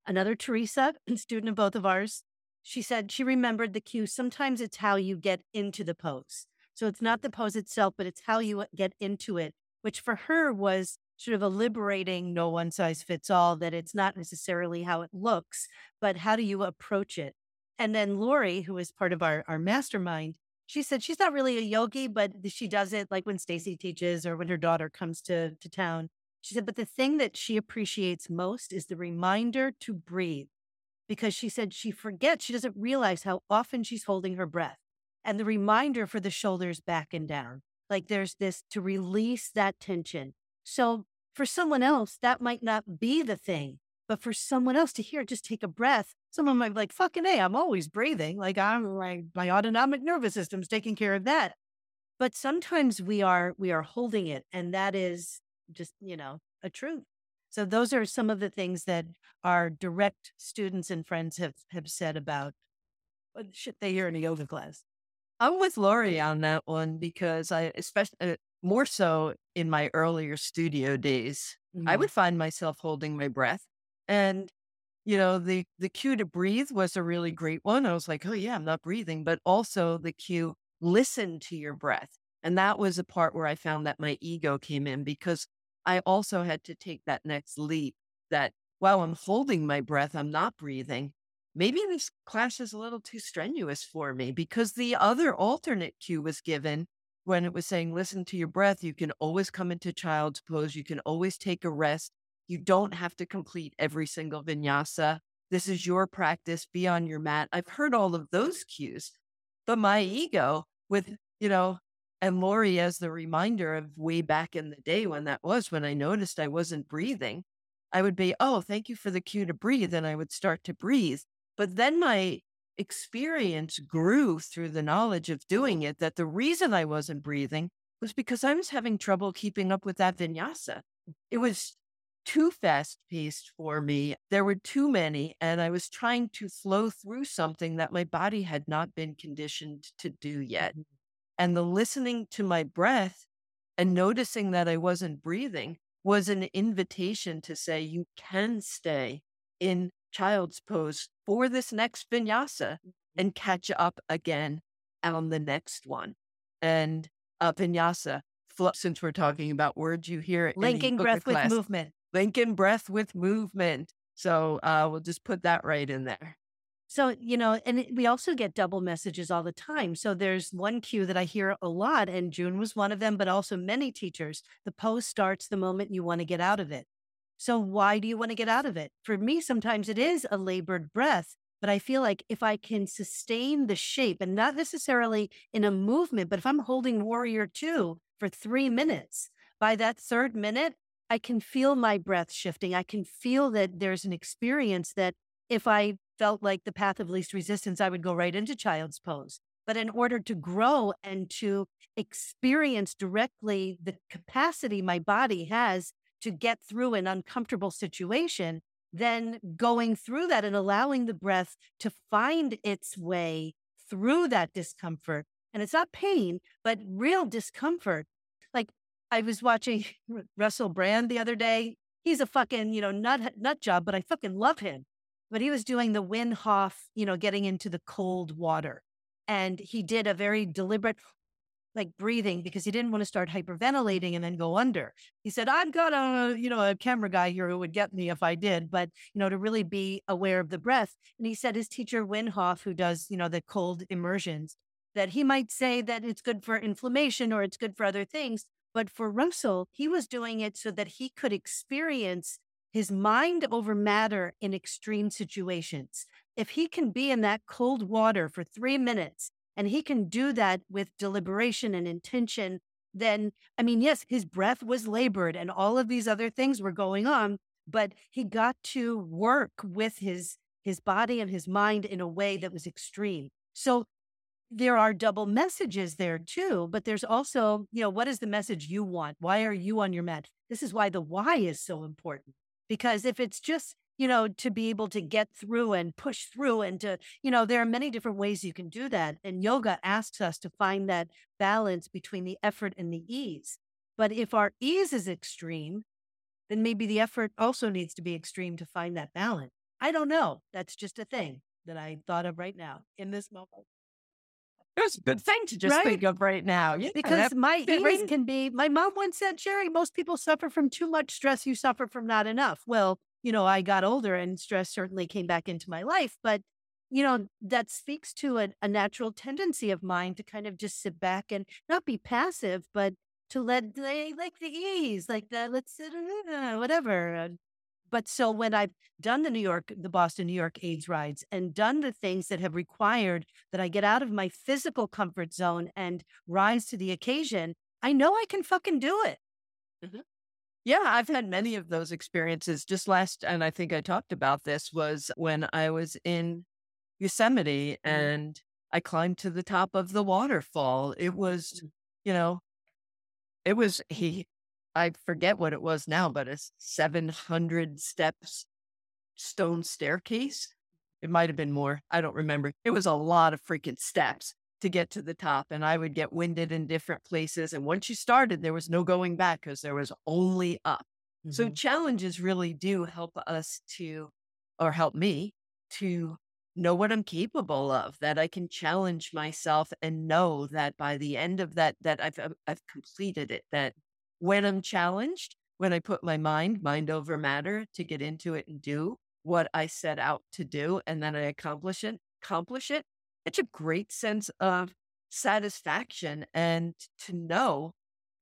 Another Teresa, a student of both of ours, she said she remembered the cue. Sometimes it's how you get into the pose. So it's not the mm. pose itself, but it's how you uh, get into it, which for her was sort of a liberating no one size fits all that it's not necessarily how it looks but how do you approach it and then lori who is part of our, our mastermind she said she's not really a yogi but she does it like when stacy teaches or when her daughter comes to, to town she said but the thing that she appreciates most is the reminder to breathe because she said she forgets she doesn't realize how often she's holding her breath and the reminder for the shoulders back and down like there's this to release that tension so for someone else, that might not be the thing. But for someone else to hear, just take a breath. Someone might be like, fucking A, I'm always breathing. Like I'm my, my autonomic nervous system's taking care of that. But sometimes we are we are holding it. And that is just, you know, a truth. So those are some of the things that our direct students and friends have have said about what shit they hear in a yoga class. I'm with Lori on that one because I, especially uh, more so in my earlier studio days, mm-hmm. I would find myself holding my breath. And, you know, the, the cue to breathe was a really great one. I was like, oh, yeah, I'm not breathing. But also the cue, listen to your breath. And that was a part where I found that my ego came in because I also had to take that next leap that while I'm holding my breath, I'm not breathing. Maybe this class is a little too strenuous for me because the other alternate cue was given when it was saying, listen to your breath, you can always come into child's pose. You can always take a rest. You don't have to complete every single vinyasa. This is your practice. Be on your mat. I've heard all of those cues, but my ego with, you know, And Lori, as the reminder of way back in the day when that was, when I noticed I wasn't breathing, I would be, oh, thank you for the cue to breathe. And I would start to breathe. But then my experience grew through the knowledge of doing it that the reason I wasn't breathing was because I was having trouble keeping up with that vinyasa. It was too fast paced for me. There were too many, and I was trying to flow through something that my body had not been conditioned to do yet. Mm-hmm. And the listening to my breath and noticing that I wasn't breathing was an invitation to say, you can stay in child's pose for this next vinyasa mm-hmm. and catch up again on the next one. And uh, vinyasa, since we're talking about words you hear it. linking breath with movement linking breath with movement. So uh, we'll just put that right in there. So, you know, and we also get double messages all the time. So there's one cue that I hear a lot, and June was one of them, but also many teachers. The pose starts the moment you want to get out of it. So, why do you want to get out of it? For me, sometimes it is a labored breath, but I feel like if I can sustain the shape and not necessarily in a movement, but if I'm holding warrior two for three minutes, by that third minute, I can feel my breath shifting. I can feel that there's an experience that if I felt like the path of least resistance, I would go right into child's pose. But in order to grow and to experience directly the capacity my body has to get through an uncomfortable situation, then going through that and allowing the breath to find its way through that discomfort. And it's not pain, but real discomfort. I was watching Russell Brand the other day. He's a fucking, you know, nut nut job, but I fucking love him. But he was doing the Wim Hof, you know, getting into the cold water. And he did a very deliberate like breathing because he didn't want to start hyperventilating and then go under. He said, I've got a, uh, you know, a camera guy here who would get me if I did, but, you know, to really be aware of the breath. And he said his teacher, Wim Hof, who does, you know, the cold immersions, that he might say that it's good for inflammation or it's good for other things. But for Russell, he was doing it so that he could experience his mind over matter in extreme situations. If he can be in that cold water for three minutes and he can do that with deliberation and intention, then, I mean, yes, his breath was labored and all of these other things were going on, but he got to work with his his body and his mind in a way that was extreme. So there are double messages there too, but there's also, you know, what is the message you want? Why are you on your mat? This is why the why is so important. Because if it's just, you know, to be able to get through and push through and to, you know, there are many different ways you can do that. And yoga asks us to find that balance between the effort and the ease. But if our ease is extreme, then maybe the effort also needs to be extreme to find that balance. I don't know. That's just a thing that I thought of right now in this moment. It's a good thing to just right? think of right now. Yeah, because my ease can be, my mom once said, Sherry, most people suffer from too much stress. You suffer from not enough. Well, you know, I got older and stress certainly came back into my life. But, you know, that speaks to a, a natural tendency of mine to kind of just sit back and not be passive, but to let, like the ease, like the, let's, uh, whatever, but so when I've done the New York, the Boston, New York AIDS rides and done the things that have required that I get out of my physical comfort zone and rise to the occasion, I know I can fucking do it. Mm-hmm. Yeah, I've had many of those experiences. Just last, and I think I talked about this, was when I was in Yosemite mm-hmm. and I climbed to the top of the waterfall. It was, mm. you know, it was, he, I forget what it was now, but a 700 steps stone staircase. It might have been more. I don't remember. It was a lot of freaking steps to get to the top. And I would get winded in different places. And once you started, there was no going back because there was only up. Mm-hmm. So challenges really do help us to, or help me to know what I'm capable of, that I can challenge myself and know that by the end of that, that I've, I've completed it, that when I'm challenged, when I put my mind, mind over matter to get into it and do what I set out to do, and then I accomplish it, accomplish it, it's a great sense of satisfaction and to know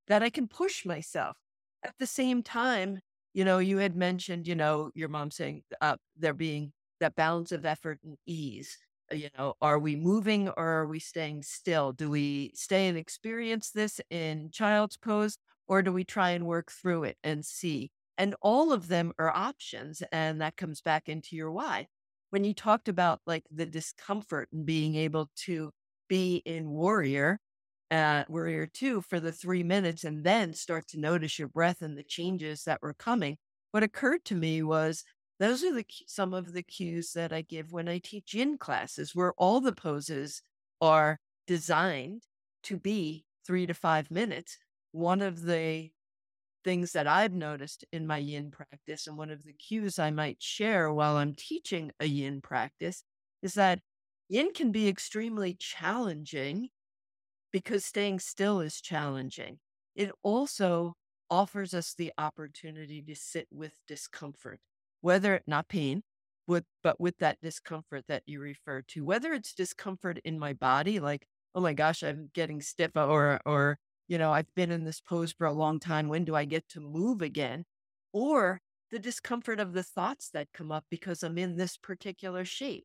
that I can push myself. At the same time, you know, you had mentioned, you know, your mom saying uh, there being that balance of effort and ease. you know, are we moving or are we staying still? Do we stay and experience this in child's pose or do we try and work through it and see? And all of them are options. And that comes back into your why. When you talked about like the discomfort and being able to be in warrior, uh, warrior two for the three minutes and then start to notice your breath and the changes that were coming, what occurred to me was those are the some of the cues that I give when I teach yin classes, where all the poses are designed to be three to five minutes. One of the things that I've noticed in my yin practice, and one of the cues I might share while I'm teaching a yin practice, is that yin can be extremely challenging because staying still is challenging. It also offers us the opportunity to sit with discomfort, whether not pain, with, but with that discomfort that you refer to, whether it's discomfort in my body, like, oh my gosh, I'm getting stiff or, or, you know, I've been in this pose for a long time. When do I get to move again? Or the discomfort of the thoughts that come up because I'm in this particular shape.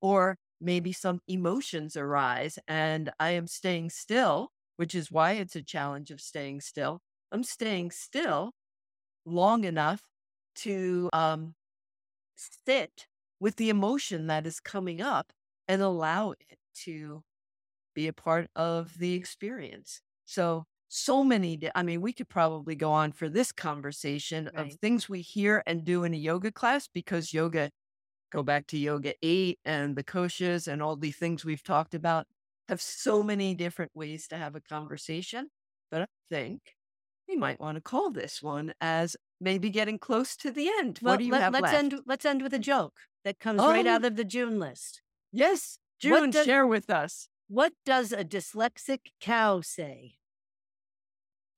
Or maybe some emotions arise and I am staying still, which is why it's a challenge of staying still. I'm staying still long enough to um, sit with the emotion that is coming up and allow it to be a part of the experience. So, so many, I mean, we could probably go on for this conversation right. of things we hear and do in a yoga class because yoga, go back to yoga eight and the koshas and all the things we've talked about, have so many different ways to have a conversation. But I think we might want to call this one as maybe getting close to the end. Well, what do you let, have let's left? end. Let's end with a joke that comes oh. right out of the June list. Yes, June, share with us. What does a dyslexic cow say?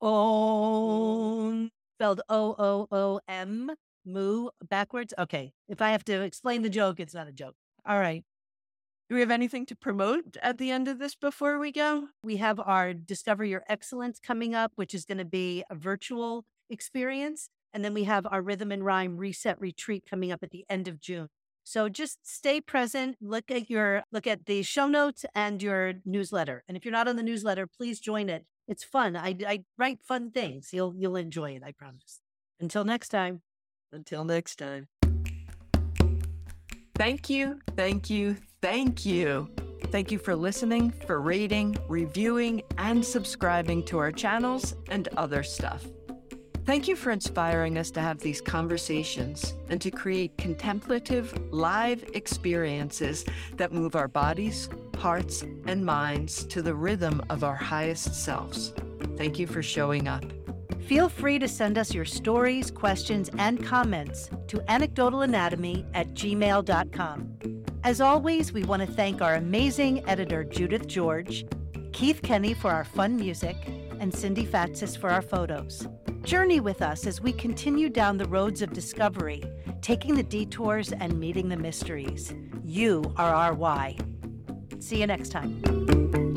Om, spelled O O O M, moo backwards. Okay, if I have to explain the joke, it's not a joke. All right. Do we have anything to promote at the end of this before we go? We have our Discover Your Excellence coming up, which is going to be a virtual experience. And then we have our Rhythm and Rhyme Reset Retreat coming up at the end of June. So just stay present, look at your look at the show notes and your newsletter. And if you're not on the newsletter, please join it. It's fun. I, I write fun things. You'll you'll enjoy it, I promise. Until next time. Until next time. Thank you, thank you, Thank you. Thank you for listening, for rating, reviewing, and subscribing to our channels and other stuff. Thank you for inspiring us to have these conversations and to create contemplative, live experiences that move our bodies, hearts, and minds to the rhythm of our highest selves. Thank you for showing up. Feel free to send us your stories, questions, and comments to anecdotalanatomy at gmail.com. As always, we want to thank our amazing editor, Judith George, Keith Kenny for our fun music, and Cindy Fatsis for our photos. Journey with us as we continue down the roads of discovery, taking the detours and meeting the mysteries. You are our why. See you next time.